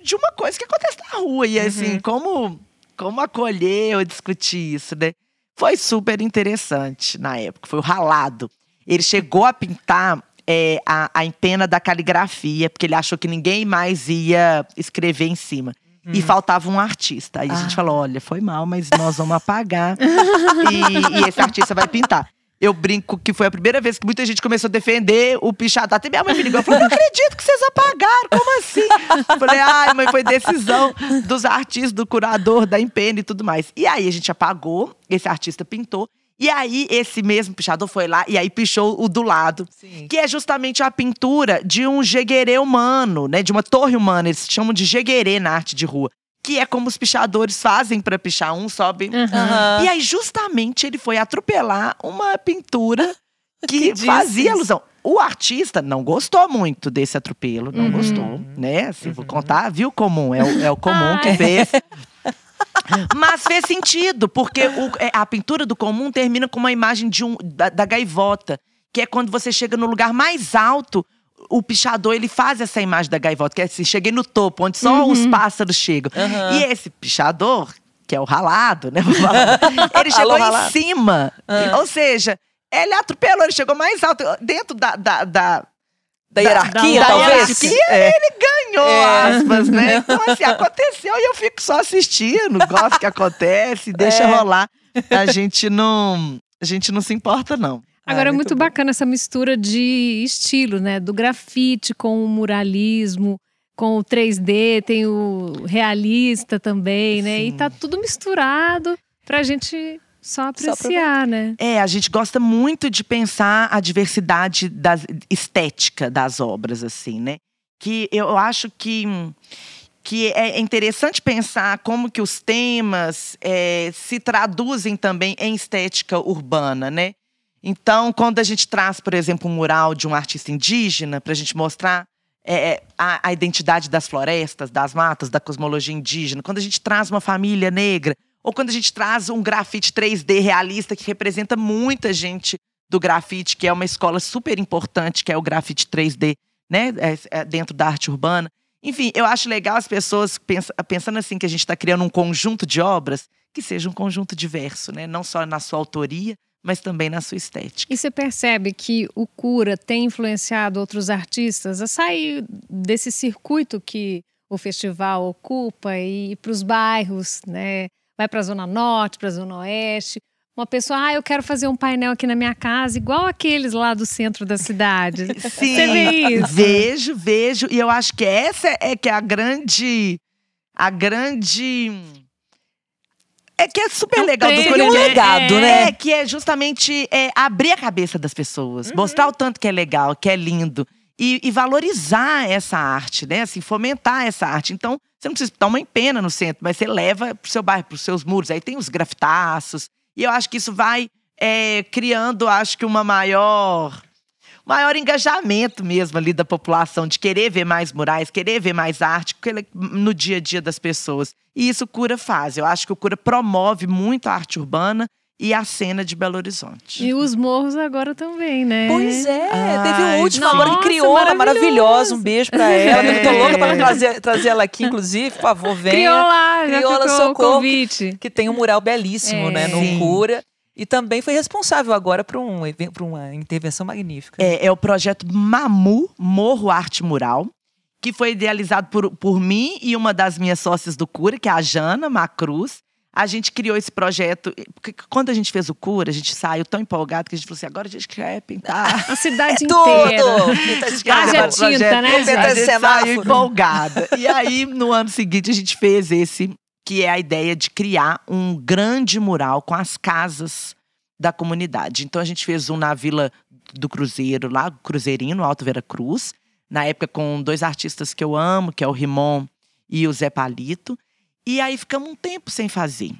[SPEAKER 3] de uma coisa que acontece na rua. E assim, como, como acolher ou discutir isso, né? Foi super interessante na época, foi o ralado. Ele chegou a pintar é, a, a empena da caligrafia, porque ele achou que ninguém mais ia escrever em cima. E faltava um artista. Aí a gente
[SPEAKER 2] Ah.
[SPEAKER 3] falou: olha, foi mal, mas nós vamos apagar. e, e esse artista vai pintar. Eu brinco que foi a primeira vez que muita gente começou a defender o pichado. Até minha mãe me ligou falou: não acredito que vocês apagaram, como assim? Falei, ai, mãe, foi decisão dos artistas, do curador, da empena e tudo mais. E aí a gente apagou, esse artista pintou. E aí, esse mesmo pichador foi lá e aí pichou o do lado.
[SPEAKER 2] Sim.
[SPEAKER 3] Que é justamente a pintura de um jeguerê humano, né? De uma torre humana. Eles chamam de jeguerê na arte de rua. Que é como os pichadores fazem para pichar. Um sobe.
[SPEAKER 2] Aham.
[SPEAKER 3] E aí, justamente, ele foi atropelar uma pintura que,
[SPEAKER 2] Que
[SPEAKER 3] fazia alusão. O artista não gostou muito desse atropelo, não
[SPEAKER 1] Uhum.
[SPEAKER 3] gostou, né? Se vou contar, viu comum, é o, é o comum que fez. Mas fez sentido, porque o- é, a pintura do comum termina com uma imagem de um, da, da gaivota, que é quando você chega no lugar mais alto, o pichador ele faz essa imagem da gaivota, que é assim, cheguei no topo, onde só os pássaros chegam.
[SPEAKER 2] Aham.
[SPEAKER 3] E esse pichador, que é o ralado, né? ele chegou
[SPEAKER 2] Alô,
[SPEAKER 3] em cima.
[SPEAKER 2] Ah.
[SPEAKER 3] Ou seja, ele atropelou, ele chegou mais alto, dentro da, da, da,
[SPEAKER 2] Da hierarquia,
[SPEAKER 1] da
[SPEAKER 2] talvez?
[SPEAKER 3] hierarquia,
[SPEAKER 2] É.
[SPEAKER 3] ganhou,
[SPEAKER 2] É.
[SPEAKER 3] aspas, né? Então, assim, aconteceu e eu fico só assistindo. Gosto que acontece, deixa
[SPEAKER 2] É.
[SPEAKER 3] rolar. A gente não. A gente não se importa, não.
[SPEAKER 1] Agora é
[SPEAKER 2] Ah,
[SPEAKER 1] muito
[SPEAKER 2] muito bom.
[SPEAKER 1] bacana essa mistura de estilo, né? Do grafite com o muralismo, com o 3D, tem o realista também, né? E
[SPEAKER 3] Sim.
[SPEAKER 1] tá tudo misturado pra gente só
[SPEAKER 2] Só
[SPEAKER 1] apreciar, né?
[SPEAKER 3] É, a gente gosta muito de pensar a diversidade das, estética das obras, assim, né? Que eu acho que, que é interessante pensar como que os temas é, se traduzem também em estética urbana, né? Então, quando a gente traz, por exemplo, um mural de um artista indígena, para a gente mostrar é, a, a identidade das florestas, das matas, da cosmologia indígena, quando a gente traz uma família negra, ou quando a gente traz um grafite 3D realista que representa muita gente do grafite, que é uma escola super importante, que é o grafite 3D, né, é- é dentro da arte urbana. Enfim, eu acho legal as pessoas pensa- pensando assim que a gente está criando um conjunto de obras que seja um conjunto diverso, né, não só na sua autoria, mas também na sua estética.
[SPEAKER 1] E você percebe que o Cura tem influenciado outros artistas a sair desse circuito que o festival ocupa e ir para os bairros, né? Vai para a Zona Norte, para a Zona Oeste. Uma pessoa, ah, eu quero fazer um painel aqui na minha casa, igual aqueles lá do centro da cidade.
[SPEAKER 3] Sim,
[SPEAKER 1] Você vê isso?
[SPEAKER 3] vejo, vejo. E eu acho que essa é que é a grande. A grande. É que é super
[SPEAKER 1] É um
[SPEAKER 3] legal do
[SPEAKER 1] prêmio,
[SPEAKER 2] Seria um
[SPEAKER 3] Coreia.
[SPEAKER 2] legado,
[SPEAKER 1] é,
[SPEAKER 2] né?
[SPEAKER 3] É, que é justamente é, abrir a cabeça das pessoas, mostrar o tanto que é legal, que é lindo. E, e valorizar essa arte, né? Assim, fomentar essa arte. Então, você não precisa tomar em pena no centro, mas você leva pro seu bairro, pros seus muros. Aí tem os grafitaços. E eu acho que isso vai é, criando, acho que, uma maior maior engajamento mesmo ali da população, de querer ver mais murais, querer ver mais arte no dia a dia das pessoas. E isso o Cura faz. Eu acho que o Cura promove muito a arte urbana e a cena de Belo Horizonte.
[SPEAKER 1] E os morros agora também, né?
[SPEAKER 2] Pois é, Ai, teve o último nossa, agora que criou, maravilhosa. Um beijo pra ela. É. Eu tô louca pra trazer, trazer ela aqui, inclusive, por favor, venha.
[SPEAKER 1] Crioula, Crioula Socorro, convite.
[SPEAKER 2] que tem um mural belíssimo, é. né, no Sim. Cura. E também foi responsável agora por, um, por uma intervenção magnífica.
[SPEAKER 3] É, é o projeto Mamu, Morro Arte Mural, que foi idealizado por, por mim e uma das minhas sócias do Cura, que é a Jana Macruz. A gente criou esse projeto. Porque quando a gente fez o Cura, a gente saiu tão empolgado que a gente falou assim: agora a gente quer pintar.
[SPEAKER 1] A cidade é inteira.
[SPEAKER 3] Haja tinta, né? A gente saiu empolgada. E aí, no ano seguinte, a gente fez esse que é a ideia de criar um grande mural com as casas da comunidade. Então a gente fez um na Vila do Cruzeiro, lá, Cruzeirinho, no Alto Vera Cruz, na época com dois artistas que eu amo, que é o Rimon e o Zé Palito. E aí ficamos um tempo sem fazer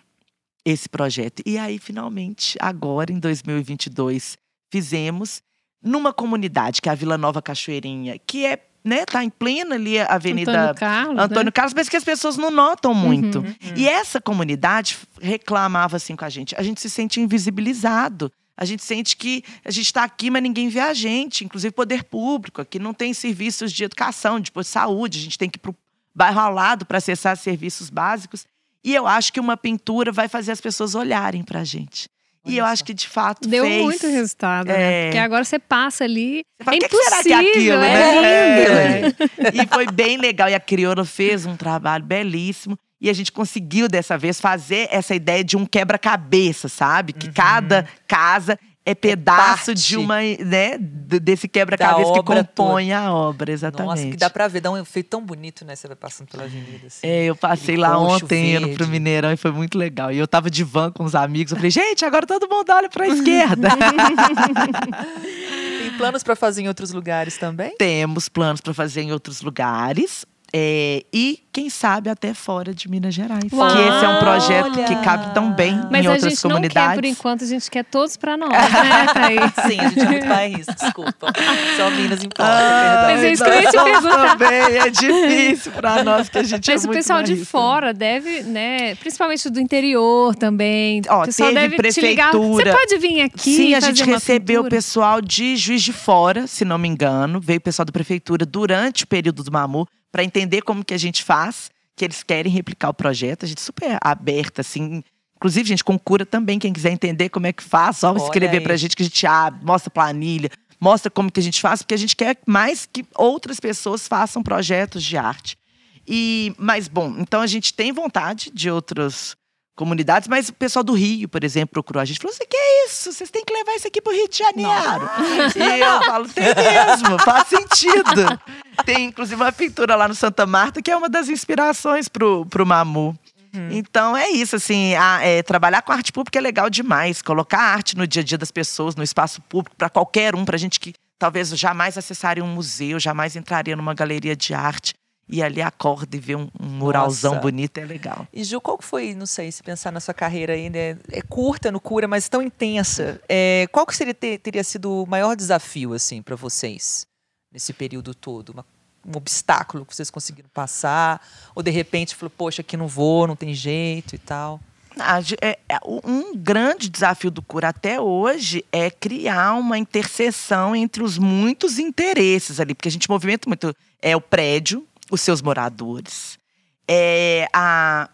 [SPEAKER 3] esse projeto. E aí, finalmente, agora, em 2022, fizemos numa comunidade, que é a Vila Nova Cachoeirinha, que é né, tá em plena ali a Avenida
[SPEAKER 1] Antônio Carlos,
[SPEAKER 3] Antônio né? Carlos, mas que as pessoas não notam muito. Uhum, uhum. E essa comunidade reclamava assim com a gente. A gente se sente invisibilizado. A gente sente que a gente está aqui, mas ninguém vê a gente, inclusive poder público. Aqui não tem serviços de educação, de saúde, a gente tem que ir para o bairro ao lado para acessar serviços básicos. E eu acho que uma pintura vai fazer as pessoas olharem para a gente. E eu acho que de fato
[SPEAKER 1] Deu
[SPEAKER 3] fez.
[SPEAKER 1] muito resultado, né? é. né? Porque agora você passa ali. Você fala,
[SPEAKER 3] é
[SPEAKER 1] que impossível, que será que é aquilo,
[SPEAKER 3] é
[SPEAKER 1] né?
[SPEAKER 3] lindo. É. E foi bem legal. E a Crioula fez um trabalho belíssimo. E a gente conseguiu dessa vez fazer essa ideia de um quebra-cabeça, sabe? Que uhum. cada casa é pedaço é de uma, né, desse quebra-cabeça que compõe toda. a obra, exatamente.
[SPEAKER 2] Nossa, que dá pra ver, dá um efeito tão bonito, né? Você vai passando pela avenida. Assim,
[SPEAKER 3] é, eu passei lá ontem indo pro Mineirão e foi muito legal. E eu tava de van com os amigos, eu falei, gente, agora todo mundo olha pra esquerda.
[SPEAKER 2] Tem planos para fazer em outros lugares também?
[SPEAKER 3] Temos planos para fazer em outros lugares. É, e, quem sabe, até fora de Minas Gerais. Uau, que esse é um projeto olha. que cabe tão bem Mas em outras comunidades. Mas a gente não quer,
[SPEAKER 1] por enquanto, a gente quer todos para nós, né,
[SPEAKER 2] Thaís? Sim, a gente é muito bairrista, desculpa. Só Minas importa, ah,
[SPEAKER 1] Mas é isso que eu ia te perguntar.
[SPEAKER 3] Também é difícil para nós, que a gente
[SPEAKER 1] Mas
[SPEAKER 3] é
[SPEAKER 1] o pessoal de fora deve, né, principalmente do interior também, Ó, o pessoal deve
[SPEAKER 3] prefeitura.
[SPEAKER 1] Você pode vir aqui
[SPEAKER 3] Sim, a gente recebeu o pessoal de Juiz de Fora, se não me engano. Veio o pessoal da prefeitura durante o período do Mamu para entender como que a gente faz, que eles querem replicar o projeto. A gente super aberta, assim. Inclusive, gente, com cura também, quem quiser entender como é que faz, só escrever para a gente que a gente abre, mostra planilha, mostra como que a gente faz, porque a gente quer mais que outras pessoas façam projetos de arte. E, mas, bom, então a gente tem vontade de outros comunidades, mas o pessoal do Rio, por exemplo, procurou a gente. Falou assim, que é isso? Vocês têm que levar isso aqui pro Rio de Janeiro. E eu falo, tem mesmo, faz sentido. Tem, inclusive, uma pintura lá no Santa Marta, que é uma das inspirações pro, pro Mamu. Uhum. Então é isso, assim, a, é, trabalhar com arte pública é legal demais. Colocar arte no dia a dia das pessoas, no espaço público, para qualquer um, pra gente que talvez jamais acessaria um museu, jamais entraria numa galeria de arte e ali acorda e vê um, um muralzão Nossa. bonito, é legal.
[SPEAKER 2] E Ju, qual que foi, não sei, se pensar na sua carreira ainda, é, é curta no Cura, mas tão intensa. É, qual que seria, ter, teria sido o maior desafio, assim, para vocês, nesse período todo? Uma, um obstáculo que vocês conseguiram passar? Ou de repente, falou, poxa, aqui não vou, não tem jeito e tal?
[SPEAKER 3] É, é, um grande desafio do Cura até hoje é criar uma interseção entre os muitos interesses ali, porque a gente movimenta muito é o prédio, os seus moradores, é, a,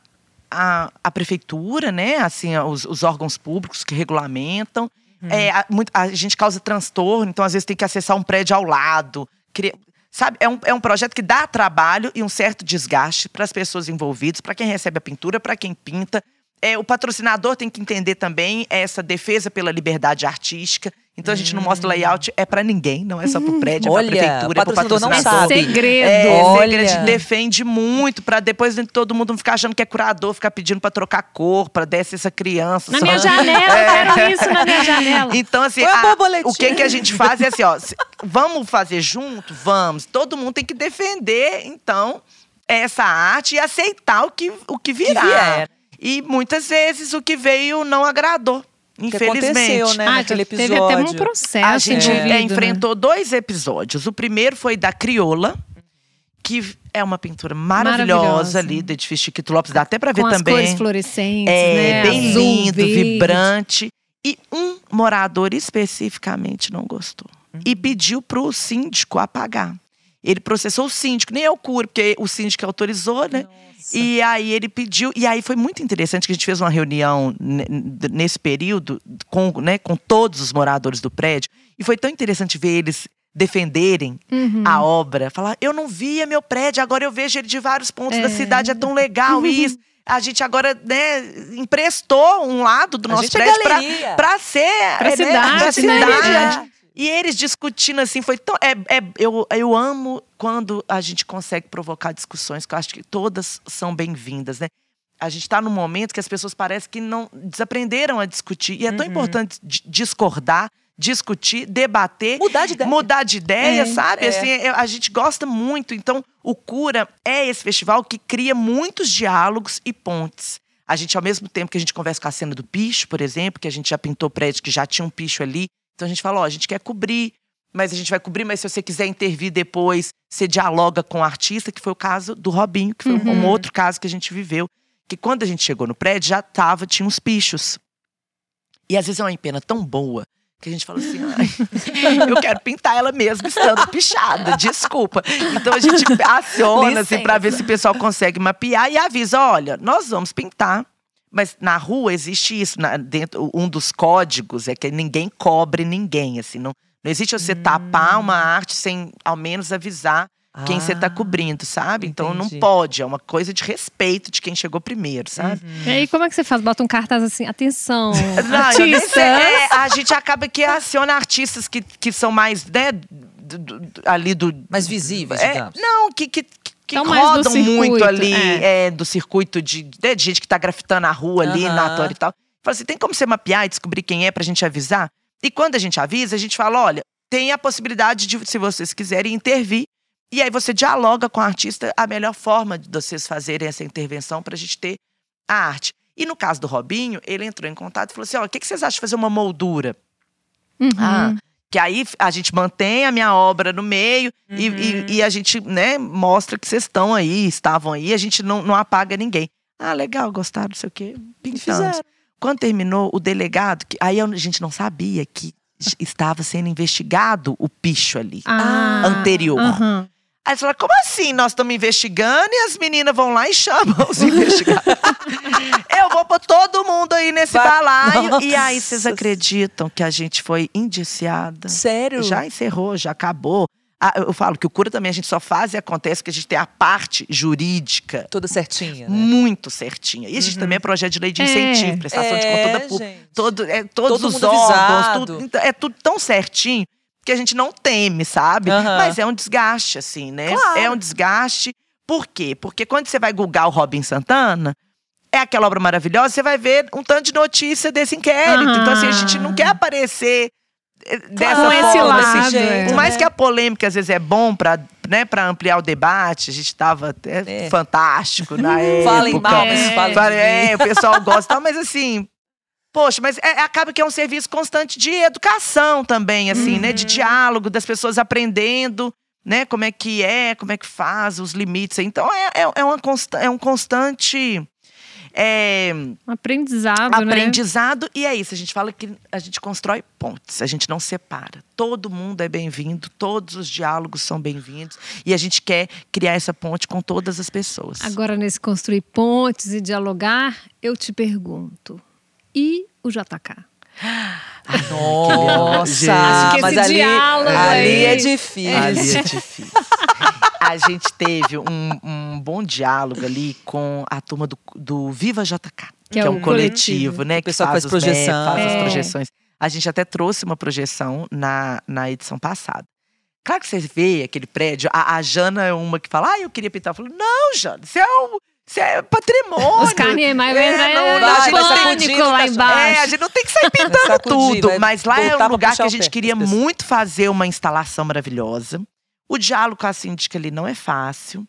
[SPEAKER 3] a, a prefeitura, né? Assim, os, os órgãos públicos que regulamentam. Hum. É, a, a gente causa transtorno, então às vezes tem que acessar um prédio ao lado. Cria, sabe, é um, é um projeto que dá trabalho e um certo desgaste para as pessoas envolvidas, para quem recebe a pintura, para quem pinta. É, o patrocinador tem que entender também essa defesa pela liberdade artística. Então a gente não mostra layout, é para ninguém, não é só pro prédio,
[SPEAKER 2] Olha,
[SPEAKER 3] é pra prefeitura, é pro patrocinador.
[SPEAKER 2] Não sabe.
[SPEAKER 1] É segredo.
[SPEAKER 3] É, Olha. a gente defende muito para depois todo mundo não ficar achando que é curador, ficar pedindo para trocar cor, para descer essa criança.
[SPEAKER 1] Na só. minha janela, é. quero isso na minha janela.
[SPEAKER 3] Então assim, a, o que que a gente faz é assim, ó, vamos fazer junto, vamos. Todo mundo tem que defender, então, essa arte e aceitar o que o que virá. Que e muitas vezes o que veio não agradou
[SPEAKER 2] Que
[SPEAKER 3] Infelizmente.
[SPEAKER 2] aconteceu, né,
[SPEAKER 1] Ah,
[SPEAKER 2] naquele
[SPEAKER 1] teve até um
[SPEAKER 2] episódio.
[SPEAKER 1] processo
[SPEAKER 3] A gente é,
[SPEAKER 1] né?
[SPEAKER 3] enfrentou dois episódios. O primeiro foi da Crioula, que é uma pintura maravilhosa,
[SPEAKER 1] Maravilhosa.
[SPEAKER 3] ali do edifício Chiquito Lopes. Dá até pra ver
[SPEAKER 1] Com as
[SPEAKER 3] também.
[SPEAKER 1] cores fluorescentes,
[SPEAKER 3] É,
[SPEAKER 1] né?
[SPEAKER 3] bem
[SPEAKER 1] Azul,
[SPEAKER 3] lindo,
[SPEAKER 1] verde.
[SPEAKER 3] vibrante. E um morador especificamente não gostou. E pediu pro síndico apagar. Ele processou o síndico, nem eu curo, porque o síndico autorizou, né?
[SPEAKER 2] Nossa.
[SPEAKER 3] E aí ele pediu, e aí foi muito interessante que a gente fez uma reunião ne- nesse período com, né, com todos os moradores do prédio. E foi tão interessante ver eles defenderem
[SPEAKER 1] Uhum.
[SPEAKER 3] a obra. Falar, eu não via meu prédio, agora eu vejo ele de vários pontos da
[SPEAKER 1] É.
[SPEAKER 3] cidade, é tão legal isso. A gente agora, né, emprestou um lado do
[SPEAKER 2] A
[SPEAKER 3] nosso
[SPEAKER 2] é
[SPEAKER 3] prédio pra ser.
[SPEAKER 1] Pra
[SPEAKER 3] é,
[SPEAKER 1] cidade,
[SPEAKER 3] né, pra
[SPEAKER 1] né?
[SPEAKER 3] E eles discutindo assim, foi tão. É, é- eu, eu amo quando a gente consegue provocar discussões, que eu acho que todas são bem-vindas, né? A gente está num momento que as pessoas parecem que não desaprenderam a discutir. E é tão
[SPEAKER 2] Uhum.
[SPEAKER 3] importante di- discordar, discutir, debater,
[SPEAKER 2] Mudar de ideia.
[SPEAKER 3] mudar de ideia,
[SPEAKER 1] É.
[SPEAKER 3] sabe?
[SPEAKER 2] É.
[SPEAKER 3] Assim, eu- a gente gosta muito. Então, o Cura é esse festival que cria muitos diálogos e pontes. A gente, ao mesmo tempo que a gente conversa com a cena do picho, por exemplo, que a gente já pintou prédio que já tinha um picho ali. Então a gente fala, ó, a gente quer cobrir, mas a gente vai cobrir, mas se você quiser intervir depois, você dialoga com o artista, que foi o caso do Robinho, que foi um
[SPEAKER 1] Uhum.
[SPEAKER 3] outro caso que a gente viveu. Que quando a gente chegou no prédio, já tava, tinha uns pichos. E às vezes é uma empena tão boa que a gente fala assim, eu quero pintar ela mesmo estando pichada, desculpa. Então a gente aciona assim, pra ver se o pessoal consegue mapear e avisa, olha, nós vamos pintar. Mas na rua existe isso, na- dentro, um dos códigos é que ninguém cobre ninguém, assim, não, não existe você tapar uma arte sem ao menos avisar quem você tá
[SPEAKER 2] Ah,
[SPEAKER 3] cobrindo, sabe? Então não
[SPEAKER 2] entendi.
[SPEAKER 3] pode, é uma coisa de respeito de quem chegou primeiro, sabe?
[SPEAKER 1] E aí, como é que você faz? Bota um cartaz assim, atenção,
[SPEAKER 3] Não, nem
[SPEAKER 1] artistas.
[SPEAKER 3] sei. É, a gente acaba que aciona artistas que, que são mais, né, do- do- do- ali do.
[SPEAKER 2] Mais visíveis,
[SPEAKER 3] É,
[SPEAKER 2] digamos.
[SPEAKER 3] não, que, que, que
[SPEAKER 1] do
[SPEAKER 3] rodam muito
[SPEAKER 1] circuito,
[SPEAKER 3] ali
[SPEAKER 1] é.
[SPEAKER 3] é, do circuito de, né, de gente que tá grafitando a rua ali,
[SPEAKER 2] Aham.
[SPEAKER 3] na Torre e tal. Fala assim: tem como você mapear e descobrir quem é pra gente avisar? E quando a gente avisa, a gente fala: olha, tem a possibilidade de, se vocês quiserem, intervir. E aí você dialoga com o artista a melhor forma de vocês fazerem essa intervenção pra gente ter a arte. E no caso do Robinho, ele entrou em contato e falou assim: ó, o que, que vocês acham de fazer uma moldura?
[SPEAKER 1] Uhum.
[SPEAKER 3] Ah, que aí a gente mantém a minha obra no meio e-
[SPEAKER 2] Uhum.
[SPEAKER 3] e, e a gente, né, mostra que vocês estão aí, estavam aí, a gente não, não apaga ninguém. Ah, legal, gostaram, não sei o quê.
[SPEAKER 2] E
[SPEAKER 3] Pintamos.
[SPEAKER 2] fizeram.
[SPEAKER 3] Quando terminou, o delegado, que, aí a gente não sabia que estava sendo investigado o picho ali.
[SPEAKER 1] Ah,
[SPEAKER 3] anterior.
[SPEAKER 1] aham.
[SPEAKER 3] Aí você fala, como assim? Nós estamos investigando e as meninas vão lá e chamam os investigadores. Eu vou pôr todo mundo aí nesse
[SPEAKER 2] Vai-
[SPEAKER 3] balaio. E aí vocês
[SPEAKER 2] Nossa.
[SPEAKER 3] acreditam que a gente foi indiciada?
[SPEAKER 2] Sério?
[SPEAKER 3] Já encerrou, já acabou. Ah, eu falo que o cura também a gente só faz e acontece que a gente tem a parte jurídica
[SPEAKER 2] Toda certinha, né?
[SPEAKER 3] muito certinha. E a gente
[SPEAKER 2] Uhum.
[SPEAKER 3] também é projeto de lei de
[SPEAKER 1] É.
[SPEAKER 3] incentivo, prestação de conta
[SPEAKER 2] É,
[SPEAKER 3] pública. Todo, é, todos
[SPEAKER 2] Todo
[SPEAKER 3] os órgãos, tudo, então, é tudo tão certinho que a gente não teme, sabe?
[SPEAKER 2] Aham.
[SPEAKER 3] Mas é um desgaste, assim, né?
[SPEAKER 2] Claro.
[SPEAKER 3] É um desgaste. Por quê? Porque quando você vai googar o Robin Santana, é aquela obra maravilhosa, você vai ver um tanto de notícia desse inquérito.
[SPEAKER 1] Aham.
[SPEAKER 3] Então, assim, a gente não quer aparecer eh, dessa
[SPEAKER 1] Com esse
[SPEAKER 3] forma,
[SPEAKER 1] lado,
[SPEAKER 3] assim.
[SPEAKER 1] é.
[SPEAKER 3] Por mais
[SPEAKER 2] né?
[SPEAKER 3] que a polêmica às vezes é bom para né, pra ampliar o debate, a gente estava até
[SPEAKER 2] É.
[SPEAKER 3] fantástico na época.
[SPEAKER 2] Falem mal, mas
[SPEAKER 1] É.
[SPEAKER 2] falem
[SPEAKER 3] É, o pessoal gosta, mas assim. Poxa, mas é- acaba que é um serviço constante de educação também, assim, né? De diálogo, das pessoas aprendendo, né? Como é que é, como é que faz, os limites. Então é, é, é, uma consta- é um constante é,
[SPEAKER 1] Aprendizado, né?
[SPEAKER 3] aprendizado. E é isso, a gente fala que a gente constrói pontes, a gente não separa. Todo mundo é bem-vindo, todos os diálogos são bem-vindos. E a gente quer criar essa ponte com todas as pessoas.
[SPEAKER 1] Agora, nesse construir pontes e dialogar, eu te pergunto: e o JK?
[SPEAKER 2] Nossa,
[SPEAKER 1] que
[SPEAKER 2] mas ali, ali
[SPEAKER 1] aí-
[SPEAKER 2] é difícil.
[SPEAKER 3] Ali é difícil. A gente teve um, um bom diálogo ali com a turma do, do Viva JK, que, é, um coletivo, né?
[SPEAKER 2] O pessoal
[SPEAKER 3] que
[SPEAKER 2] faz
[SPEAKER 3] os MEP,
[SPEAKER 2] projeção.
[SPEAKER 3] faz as
[SPEAKER 1] É.
[SPEAKER 3] projeções. A gente até trouxe uma projeção na, na edição passada. Claro que você vê aquele prédio, a, a Jana é uma que fala, ah, eu queria pintar. Eu falo, não, Jana, isso é, um, isso é patrimônio.
[SPEAKER 1] Os carnes mais
[SPEAKER 3] É,
[SPEAKER 1] é,
[SPEAKER 3] não,
[SPEAKER 1] é,
[SPEAKER 3] não, a gente vai
[SPEAKER 1] pânico lá
[SPEAKER 2] tá-
[SPEAKER 1] embaixo.
[SPEAKER 3] É, a gente não tem que sair pintando
[SPEAKER 2] sacudir,
[SPEAKER 3] tudo.
[SPEAKER 2] vai
[SPEAKER 3] Mas lá é um lugar que a gente
[SPEAKER 2] pé
[SPEAKER 3] queria muito fazer uma instalação maravilhosa. O diálogo com a síndica ali não é fácil.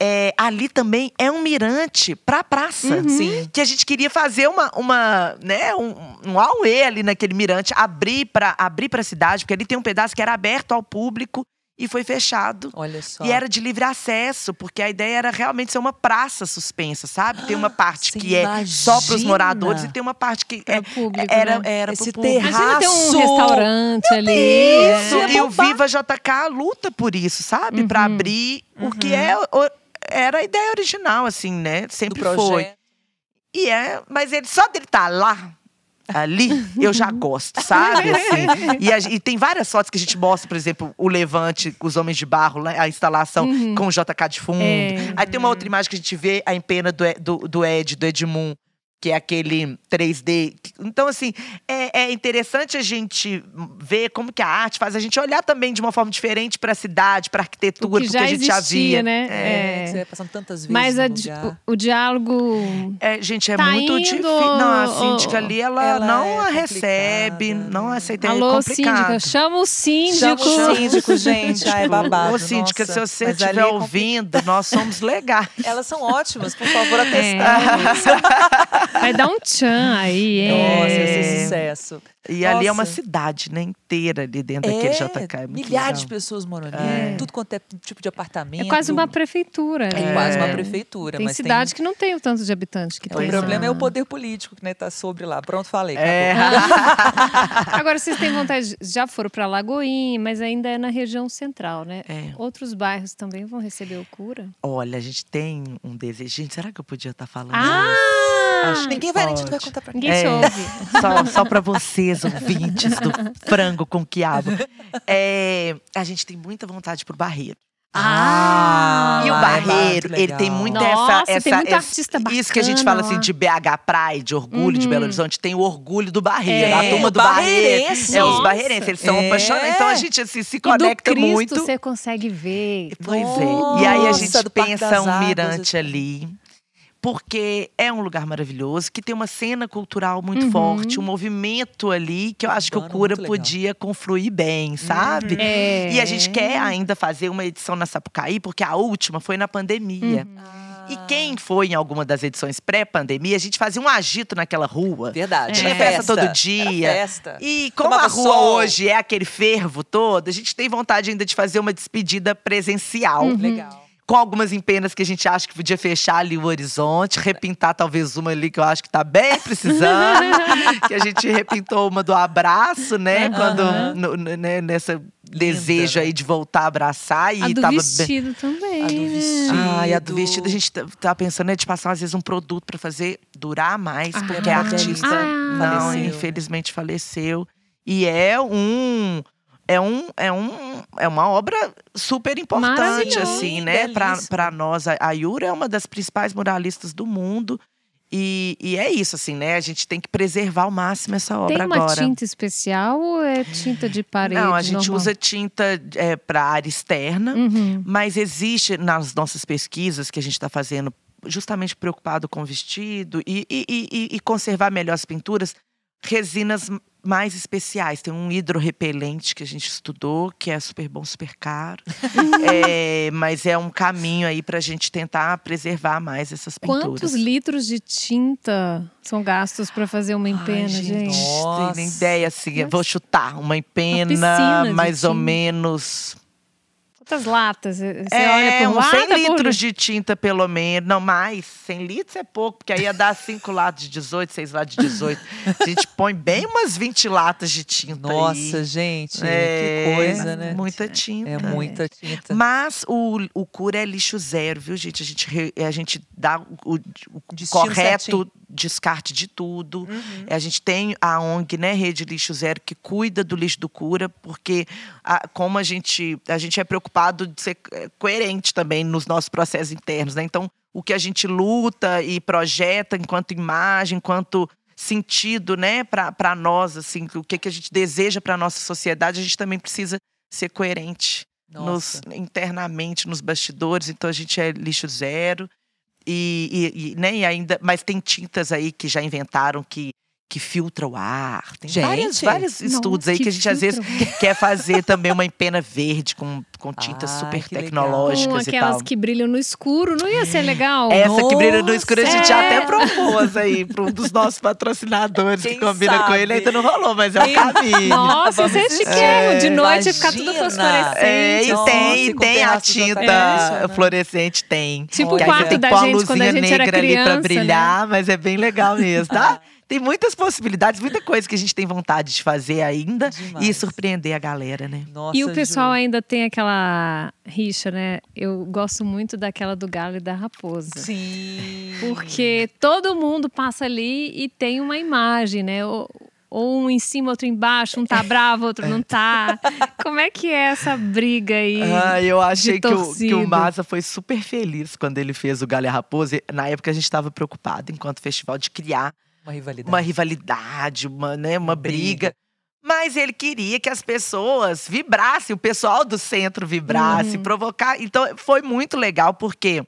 [SPEAKER 3] é, ali também é um mirante para a praça.
[SPEAKER 2] Uhum. Sim.
[SPEAKER 3] Que a gente queria fazer uma, uma né, um, um auê ali naquele mirante, abrir para abrir a cidade, porque ali tem um pedaço que era aberto ao público e foi fechado.
[SPEAKER 2] Olha só.
[SPEAKER 3] E era de livre acesso, porque a ideia era realmente ser uma praça suspensa, sabe? Tem uma parte
[SPEAKER 2] Você
[SPEAKER 3] que é só para os
[SPEAKER 2] imagina?
[SPEAKER 3] moradores e tem uma parte que é,
[SPEAKER 1] público,
[SPEAKER 3] era,
[SPEAKER 1] né?
[SPEAKER 3] era
[SPEAKER 2] Esse
[SPEAKER 3] público.
[SPEAKER 1] Imagina ter um
[SPEAKER 2] Terraço!
[SPEAKER 1] restaurante ali.
[SPEAKER 3] Isso,
[SPEAKER 1] é.
[SPEAKER 3] e o Viva JK luta por isso, sabe?
[SPEAKER 1] Uhum.
[SPEAKER 3] Pra abrir o que é o- era a ideia original, assim, né? Sempre foi. E é, mas ele só dele estar lá. Ali, eu já gosto, sabe? Assim. E, a- e tem várias fotos que a gente mostra, por exemplo, o Levante os Homens de Barro, a instalação com o JK de fundo.
[SPEAKER 1] É.
[SPEAKER 3] Aí tem uma outra imagem que a gente vê a empena do, do, do Ed, do Edmund, que é aquele 3D. Então, assim, é, é interessante a gente ver como que a arte faz a gente olhar também de uma forma diferente para a cidade, para a arquitetura,
[SPEAKER 1] O que
[SPEAKER 3] porque
[SPEAKER 1] já
[SPEAKER 3] a gente já
[SPEAKER 1] existia,
[SPEAKER 3] via.
[SPEAKER 1] né?
[SPEAKER 2] É,
[SPEAKER 1] É.
[SPEAKER 2] que você vai passando tantas vezes.
[SPEAKER 1] Mas a o, o diálogo.
[SPEAKER 3] É, gente, é
[SPEAKER 1] Tá
[SPEAKER 3] muito
[SPEAKER 1] indo,
[SPEAKER 3] difícil. Não, a
[SPEAKER 1] ou-
[SPEAKER 3] síndica ali, ela,
[SPEAKER 2] Ela
[SPEAKER 3] não
[SPEAKER 2] é
[SPEAKER 3] a recebe, não aceita. é
[SPEAKER 1] Alô,
[SPEAKER 3] complicado.
[SPEAKER 1] síndica, chama o síndico.
[SPEAKER 2] Chama o síndico, gente. Ai, é babado.
[SPEAKER 3] Ô, síndica,
[SPEAKER 2] nossa.
[SPEAKER 3] se você estiver
[SPEAKER 2] é
[SPEAKER 3] ouvindo, nós somos legais.
[SPEAKER 2] Elas são ótimas, por favor,
[SPEAKER 1] É. Vai dar um tchan aí, hein?
[SPEAKER 2] Nossa,
[SPEAKER 3] É.
[SPEAKER 2] esse sucesso.
[SPEAKER 3] E ali é uma
[SPEAKER 2] Nossa.
[SPEAKER 3] cidade, né, inteira ali dentro daquele JK. É
[SPEAKER 2] milhares de pessoas moram ali.
[SPEAKER 3] É.
[SPEAKER 2] Tudo quanto é tipo de apartamento.
[SPEAKER 1] É quase uma prefeitura.
[SPEAKER 2] É
[SPEAKER 1] né?
[SPEAKER 2] quase uma
[SPEAKER 3] É.
[SPEAKER 2] prefeitura.
[SPEAKER 1] Tem
[SPEAKER 2] mas
[SPEAKER 1] cidade que não tem o tanto de habitantes que
[SPEAKER 2] tem...
[SPEAKER 1] tem.
[SPEAKER 2] O problema é o
[SPEAKER 1] lá.
[SPEAKER 2] poder político que né, tá sobre lá. Pronto, falei.
[SPEAKER 3] É.
[SPEAKER 1] Agora, vocês têm vontade, de- já foram para Lagoinha, mas ainda é na região central, né?
[SPEAKER 3] É.
[SPEAKER 1] Outros bairros também vão receber o cura?
[SPEAKER 3] Olha, a gente tem um desejo. Gente, será que eu podia estar falando
[SPEAKER 1] Ah!
[SPEAKER 3] Acho
[SPEAKER 2] Ninguém vai, a gente não vai
[SPEAKER 3] pode.
[SPEAKER 2] contar pra
[SPEAKER 1] Ninguém
[SPEAKER 3] É.
[SPEAKER 1] ouve.
[SPEAKER 3] Só, só para vocês, ouvintes do frango com quiabo. É, a gente tem muita vontade pro barreiro.
[SPEAKER 1] Ah!
[SPEAKER 3] E o
[SPEAKER 2] é
[SPEAKER 3] barreiro,
[SPEAKER 2] muito
[SPEAKER 3] ele tem muita
[SPEAKER 1] Nossa,
[SPEAKER 3] essa,
[SPEAKER 1] tem
[SPEAKER 3] essa,
[SPEAKER 1] muito
[SPEAKER 3] essa-
[SPEAKER 1] artista
[SPEAKER 3] Isso que a gente
[SPEAKER 1] bacana
[SPEAKER 3] fala assim de BH Pride, de orgulho de
[SPEAKER 1] Uhum.
[SPEAKER 3] Belo Horizonte, tem o orgulho do barreiro.
[SPEAKER 1] É.
[SPEAKER 3] A turma do barreiro. É os
[SPEAKER 1] Nossa.
[SPEAKER 3] barreirenses, eles são
[SPEAKER 2] É.
[SPEAKER 3] apaixonados. Então a gente assim, se
[SPEAKER 1] E do
[SPEAKER 3] conecta
[SPEAKER 1] Cristo
[SPEAKER 3] muito.
[SPEAKER 1] você consegue ver.
[SPEAKER 3] Pois é. E aí a
[SPEAKER 2] Nossa,
[SPEAKER 3] gente pensa um mirante
[SPEAKER 2] assim.
[SPEAKER 3] ali. Porque é um lugar maravilhoso, que tem uma cena cultural muito
[SPEAKER 1] Uhum.
[SPEAKER 3] forte, um movimento ali que eu acho que o Cura podia confluir bem, sabe?
[SPEAKER 1] É.
[SPEAKER 3] E a gente quer ainda fazer uma edição na Sapucaí, porque a última foi na pandemia.
[SPEAKER 2] Ah,
[SPEAKER 3] E quem foi em alguma das edições pré-pandemia, a gente fazia um agito naquela rua.
[SPEAKER 2] Verdade.
[SPEAKER 3] Tinha
[SPEAKER 1] É.
[SPEAKER 3] festa todo
[SPEAKER 2] Era
[SPEAKER 3] dia.
[SPEAKER 2] festa.
[SPEAKER 3] E como
[SPEAKER 2] Tomava
[SPEAKER 3] a rua
[SPEAKER 2] sol.
[SPEAKER 3] hoje é aquele fervo todo, a gente tem vontade ainda de fazer uma despedida presencial.
[SPEAKER 1] Uhum.
[SPEAKER 2] Legal.
[SPEAKER 3] Com algumas empenas que a gente acha que podia fechar ali o horizonte, repintar talvez uma ali que eu acho que tá bem precisando. que a gente repintou uma do abraço, né? Quando no- no- né, nessa desejo aí de voltar a abraçar. E
[SPEAKER 1] A do
[SPEAKER 3] tava bem.
[SPEAKER 1] vestido também.
[SPEAKER 2] A do
[SPEAKER 1] né?
[SPEAKER 2] vestido.
[SPEAKER 3] Ah, e a do
[SPEAKER 2] Vestido.
[SPEAKER 3] a gente tá, tá pensando né, de passar às vezes um produto pra fazer durar mais,
[SPEAKER 1] Ah,
[SPEAKER 3] porque a artista
[SPEAKER 1] ah.
[SPEAKER 3] não,
[SPEAKER 2] Faleceu.
[SPEAKER 3] infelizmente faleceu. E é um é um é um é uma obra super importante assim, né, para nós. A Yura é uma das principais muralistas do mundo. E, e é isso, assim, né? A gente tem que preservar ao máximo essa obra
[SPEAKER 1] Tem uma
[SPEAKER 3] agora.
[SPEAKER 1] tinta especial ou é tinta de parede?
[SPEAKER 3] Não, a gente
[SPEAKER 1] normal?
[SPEAKER 3] usa tinta é, para área externa.
[SPEAKER 1] Uhum.
[SPEAKER 3] Mas existe nas nossas pesquisas que a gente está fazendo, justamente preocupado com o vestido e, e- e- conservar melhor as pinturas, resinas mais especiais. Tem um hidrorrepelente que a gente estudou, que é super bom, super caro. É, mas é um caminho aí para a gente tentar preservar mais essas pinturas.
[SPEAKER 1] Quantos litros de tinta são gastos para fazer uma empena,
[SPEAKER 3] Ai,
[SPEAKER 1] gente?
[SPEAKER 3] Não tenho nem
[SPEAKER 2] Nossa.
[SPEAKER 3] ideia, assim. Vou chutar. Uma empena,
[SPEAKER 1] de
[SPEAKER 3] mais ou menos.
[SPEAKER 1] Quantas latas? Você
[SPEAKER 3] é,
[SPEAKER 1] olha por
[SPEAKER 3] uns 100
[SPEAKER 1] lata por
[SPEAKER 3] litros de tinta, pelo menos. Não, mais. 100 litros é pouco, porque aí ia dar 5 latas de 18, 6 latas de 18. A gente põe bem umas 20 latas de tinta aí.
[SPEAKER 2] Nossa, gente,
[SPEAKER 3] É,
[SPEAKER 2] que coisa, né?
[SPEAKER 3] Muita tinta.
[SPEAKER 2] É muita tinta.
[SPEAKER 3] Mas o, o cura é lixo zero, viu, gente? A gente, a gente dá o, o correto
[SPEAKER 2] certinho.
[SPEAKER 3] descarte de tudo.
[SPEAKER 2] Uhum.
[SPEAKER 3] A gente tem a ONG, né, Rede Lixo Zero, que cuida do lixo do cura, porque a- como a gente, a gente é preocupado de ser eh, coerente também nos nossos processos internos, né? Então, o que a gente luta e projeta enquanto imagem, enquanto sentido, né, para nós, assim, o que, que a gente deseja para nossa sociedade, a gente também precisa ser coerente nos, internamente nos bastidores, então a gente é lixo zero. E, e, e, né, e ainda, mas tem tintas aí que já inventaram que, que filtra o ar. Tem
[SPEAKER 2] Gente,
[SPEAKER 3] vários, vários estudos aí que,
[SPEAKER 1] que
[SPEAKER 3] a gente às vezes quer fazer também uma empena verde com, com tintas
[SPEAKER 2] Ai,
[SPEAKER 3] super
[SPEAKER 2] que legal.
[SPEAKER 1] Com
[SPEAKER 3] tecnológicas e
[SPEAKER 1] aquelas
[SPEAKER 3] tal.
[SPEAKER 1] que brilham no escuro, não ia ser legal?
[SPEAKER 3] Essa que brilha no escuro a gente
[SPEAKER 1] É.
[SPEAKER 3] até propôs aí para um dos nossos patrocinadores
[SPEAKER 2] Quem
[SPEAKER 3] que combina com
[SPEAKER 2] sabe?
[SPEAKER 3] ele. Ainda não rolou, mas é o caminho.
[SPEAKER 1] Nossa, isso é chiquérrimo.
[SPEAKER 3] É,
[SPEAKER 1] De noite ia ficar tudo
[SPEAKER 2] imagina.
[SPEAKER 1] fosforescente.
[SPEAKER 3] É, e
[SPEAKER 2] Nossa,
[SPEAKER 3] tem,
[SPEAKER 2] com
[SPEAKER 3] tem a tinta
[SPEAKER 2] né?
[SPEAKER 3] fluorescente, tem.
[SPEAKER 1] Tipo
[SPEAKER 2] o
[SPEAKER 3] Que aí você
[SPEAKER 2] quarto
[SPEAKER 3] tem que
[SPEAKER 1] da
[SPEAKER 3] pôr a
[SPEAKER 1] gente quando a
[SPEAKER 3] luzinha
[SPEAKER 1] gente era
[SPEAKER 3] negra ali
[SPEAKER 1] criança,
[SPEAKER 3] pra
[SPEAKER 1] né?
[SPEAKER 3] brilhar, mas é bem legal mesmo, tá? Tem muitas possibilidades, muita coisa que a gente tem vontade de fazer ainda
[SPEAKER 2] Demais.
[SPEAKER 3] e surpreender a galera, né?
[SPEAKER 2] Nossa,
[SPEAKER 1] E o pessoal
[SPEAKER 2] Ju.
[SPEAKER 1] ainda tem aquela rixa, né? Eu gosto muito daquela do galo e da raposa.
[SPEAKER 2] Sim.
[SPEAKER 1] Porque todo mundo passa ali e tem uma imagem, né? Ou, ou um em cima, outro embaixo, um tá bravo, outro não tá. Como é que é essa briga aí?
[SPEAKER 3] Ah, eu achei que o, que o Maza foi super feliz quando ele fez o Galha Raposa. E, Na época a gente estava preocupado, enquanto festival, de criar
[SPEAKER 2] Uma rivalidade.
[SPEAKER 3] uma rivalidade, uma, né, uma briga.
[SPEAKER 2] briga.
[SPEAKER 3] Mas ele queria que as pessoas vibrassem, o pessoal do centro vibrasse,
[SPEAKER 1] Uhum.
[SPEAKER 3] provocar. Então foi muito legal, porque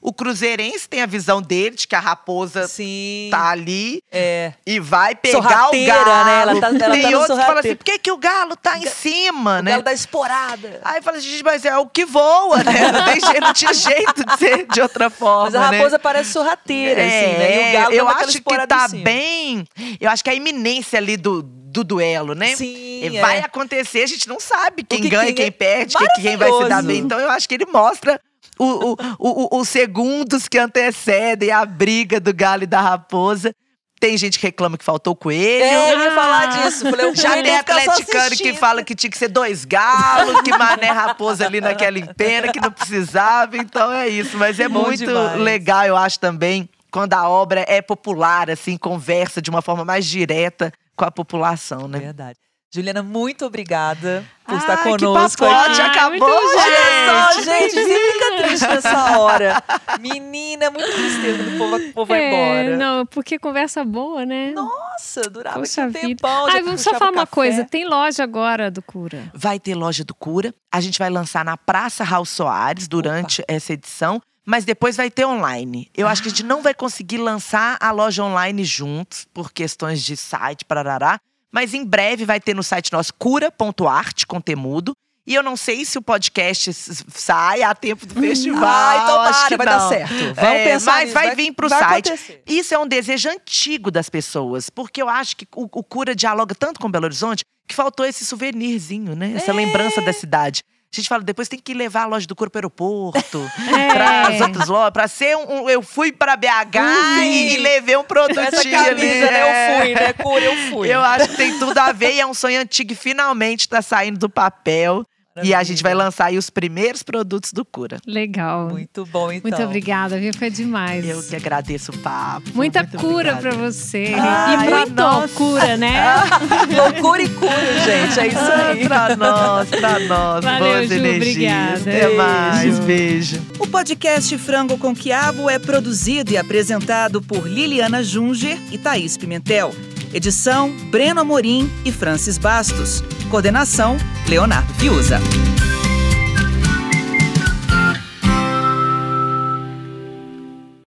[SPEAKER 3] o Cruzeirense tem a visão dele de que a raposa
[SPEAKER 2] Sim.
[SPEAKER 3] tá ali
[SPEAKER 2] É.
[SPEAKER 3] e vai pegar o galo.
[SPEAKER 2] né? Ela tá- ela tá
[SPEAKER 3] tem
[SPEAKER 2] no
[SPEAKER 3] outros que falam assim: por que, que o galo tá em cima,
[SPEAKER 2] O
[SPEAKER 3] né?
[SPEAKER 2] galo da esporada.
[SPEAKER 3] Aí fala assim, gente, mas é o que voa, né? Não, tem jeito, não tinha jeito de ser de outra forma.
[SPEAKER 2] Mas a
[SPEAKER 3] né?
[SPEAKER 2] raposa parece sorrateira, assim, né? E o galo
[SPEAKER 3] eu acho que tá bem. Eu acho que a iminência ali do, do duelo, né?
[SPEAKER 2] Sim,
[SPEAKER 3] E
[SPEAKER 2] é.
[SPEAKER 3] Vai acontecer, a gente não sabe quem
[SPEAKER 2] que-
[SPEAKER 3] ganha,
[SPEAKER 2] quem
[SPEAKER 3] quem,
[SPEAKER 2] é
[SPEAKER 3] perde, quem, vai se dar bem. Então eu acho que ele mostra o, o, o- os segundos que antecedem a briga do galo e da raposa. Tem gente que reclama que faltou coelho.
[SPEAKER 2] É, eu ia falar
[SPEAKER 1] Ah.
[SPEAKER 2] disso. Falei,
[SPEAKER 3] Já tem atleticano que fala que tinha que ser dois galos, que mané raposa ali naquela empena, que não precisava. Então é isso. Mas é
[SPEAKER 2] Bom
[SPEAKER 3] muito
[SPEAKER 2] demais.
[SPEAKER 3] legal, eu acho também, quando a obra é popular, assim, conversa de uma forma mais direta com a população, né?
[SPEAKER 2] Verdade. Juliana, muito obrigada por
[SPEAKER 3] Ai,
[SPEAKER 2] estar
[SPEAKER 3] que
[SPEAKER 2] conosco
[SPEAKER 3] papote,
[SPEAKER 2] aqui.
[SPEAKER 3] acabou.
[SPEAKER 2] Olha só,
[SPEAKER 3] gente.
[SPEAKER 2] você fica triste nessa hora. Menina, é muito tristeza quando o povo, o povo vai
[SPEAKER 1] É,
[SPEAKER 2] embora.
[SPEAKER 1] não, porque conversa boa, né?
[SPEAKER 2] Nossa, durava
[SPEAKER 1] Poxa
[SPEAKER 2] aqui um
[SPEAKER 1] vida.
[SPEAKER 2] tempão.
[SPEAKER 1] Ai, vamos só falar uma
[SPEAKER 2] café.
[SPEAKER 1] coisa. Tem loja agora do Cura.
[SPEAKER 3] Vai ter loja do Cura. A gente vai lançar na Praça Raul Soares durante essa edição. Mas depois vai ter online. Eu acho que a gente não vai conseguir lançar a loja online juntos, por questões de site, parará. Mas em breve vai ter no site nosso cura.arte com temudo. E eu não sei se o podcast sai a tempo do festival.
[SPEAKER 2] Ai, tomara,
[SPEAKER 3] acho que
[SPEAKER 2] vai dar certo. Vamos
[SPEAKER 3] É,
[SPEAKER 2] pensar
[SPEAKER 3] mas
[SPEAKER 2] nisso,
[SPEAKER 3] vai vir pro
[SPEAKER 2] vai
[SPEAKER 3] site.
[SPEAKER 2] acontecer.
[SPEAKER 3] Isso é um desejo antigo das pessoas, porque eu acho que o, o Cura dialoga tanto com Belo Horizonte que faltou esse souvenirzinho, né? Essa lembrança da cidade. A gente fala, depois tem que levar a loja do Cura para o aeroporto,
[SPEAKER 1] É.
[SPEAKER 3] para as outras lojas, para ser um, um- Eu fui para BH e, e levei um produtinho
[SPEAKER 2] Essa
[SPEAKER 3] ali.
[SPEAKER 2] camisa, né? Eu
[SPEAKER 3] é.
[SPEAKER 2] fui, né? Cura, eu fui.
[SPEAKER 3] Eu acho que tem tudo a ver e é um sonho antigo e finalmente tá saindo do papel. E a gente vai lançar aí os primeiros produtos do Cura.
[SPEAKER 1] Legal.
[SPEAKER 2] Muito bom, então.
[SPEAKER 1] Muito obrigada, viu? Foi demais.
[SPEAKER 3] Eu que agradeço o papo.
[SPEAKER 1] Muita
[SPEAKER 3] muito
[SPEAKER 1] cura pra você.
[SPEAKER 3] Ai,
[SPEAKER 1] e muito
[SPEAKER 3] nossa.
[SPEAKER 1] cura, né?
[SPEAKER 2] Loucura e cura, gente. É isso aí.
[SPEAKER 3] pra nós, pra nós.
[SPEAKER 1] Valeu,
[SPEAKER 3] Boas
[SPEAKER 1] Ju,
[SPEAKER 3] energias.
[SPEAKER 1] obrigada.
[SPEAKER 3] Até
[SPEAKER 1] Beijo.
[SPEAKER 3] mais. Beijo.
[SPEAKER 4] O podcast Frango com Quiabo é produzido e apresentado por Liliana Junger e Thaís Pimentel. Edição: Breno Amorim e Francis Bastos. Coordenação: Leonardo Fiuza.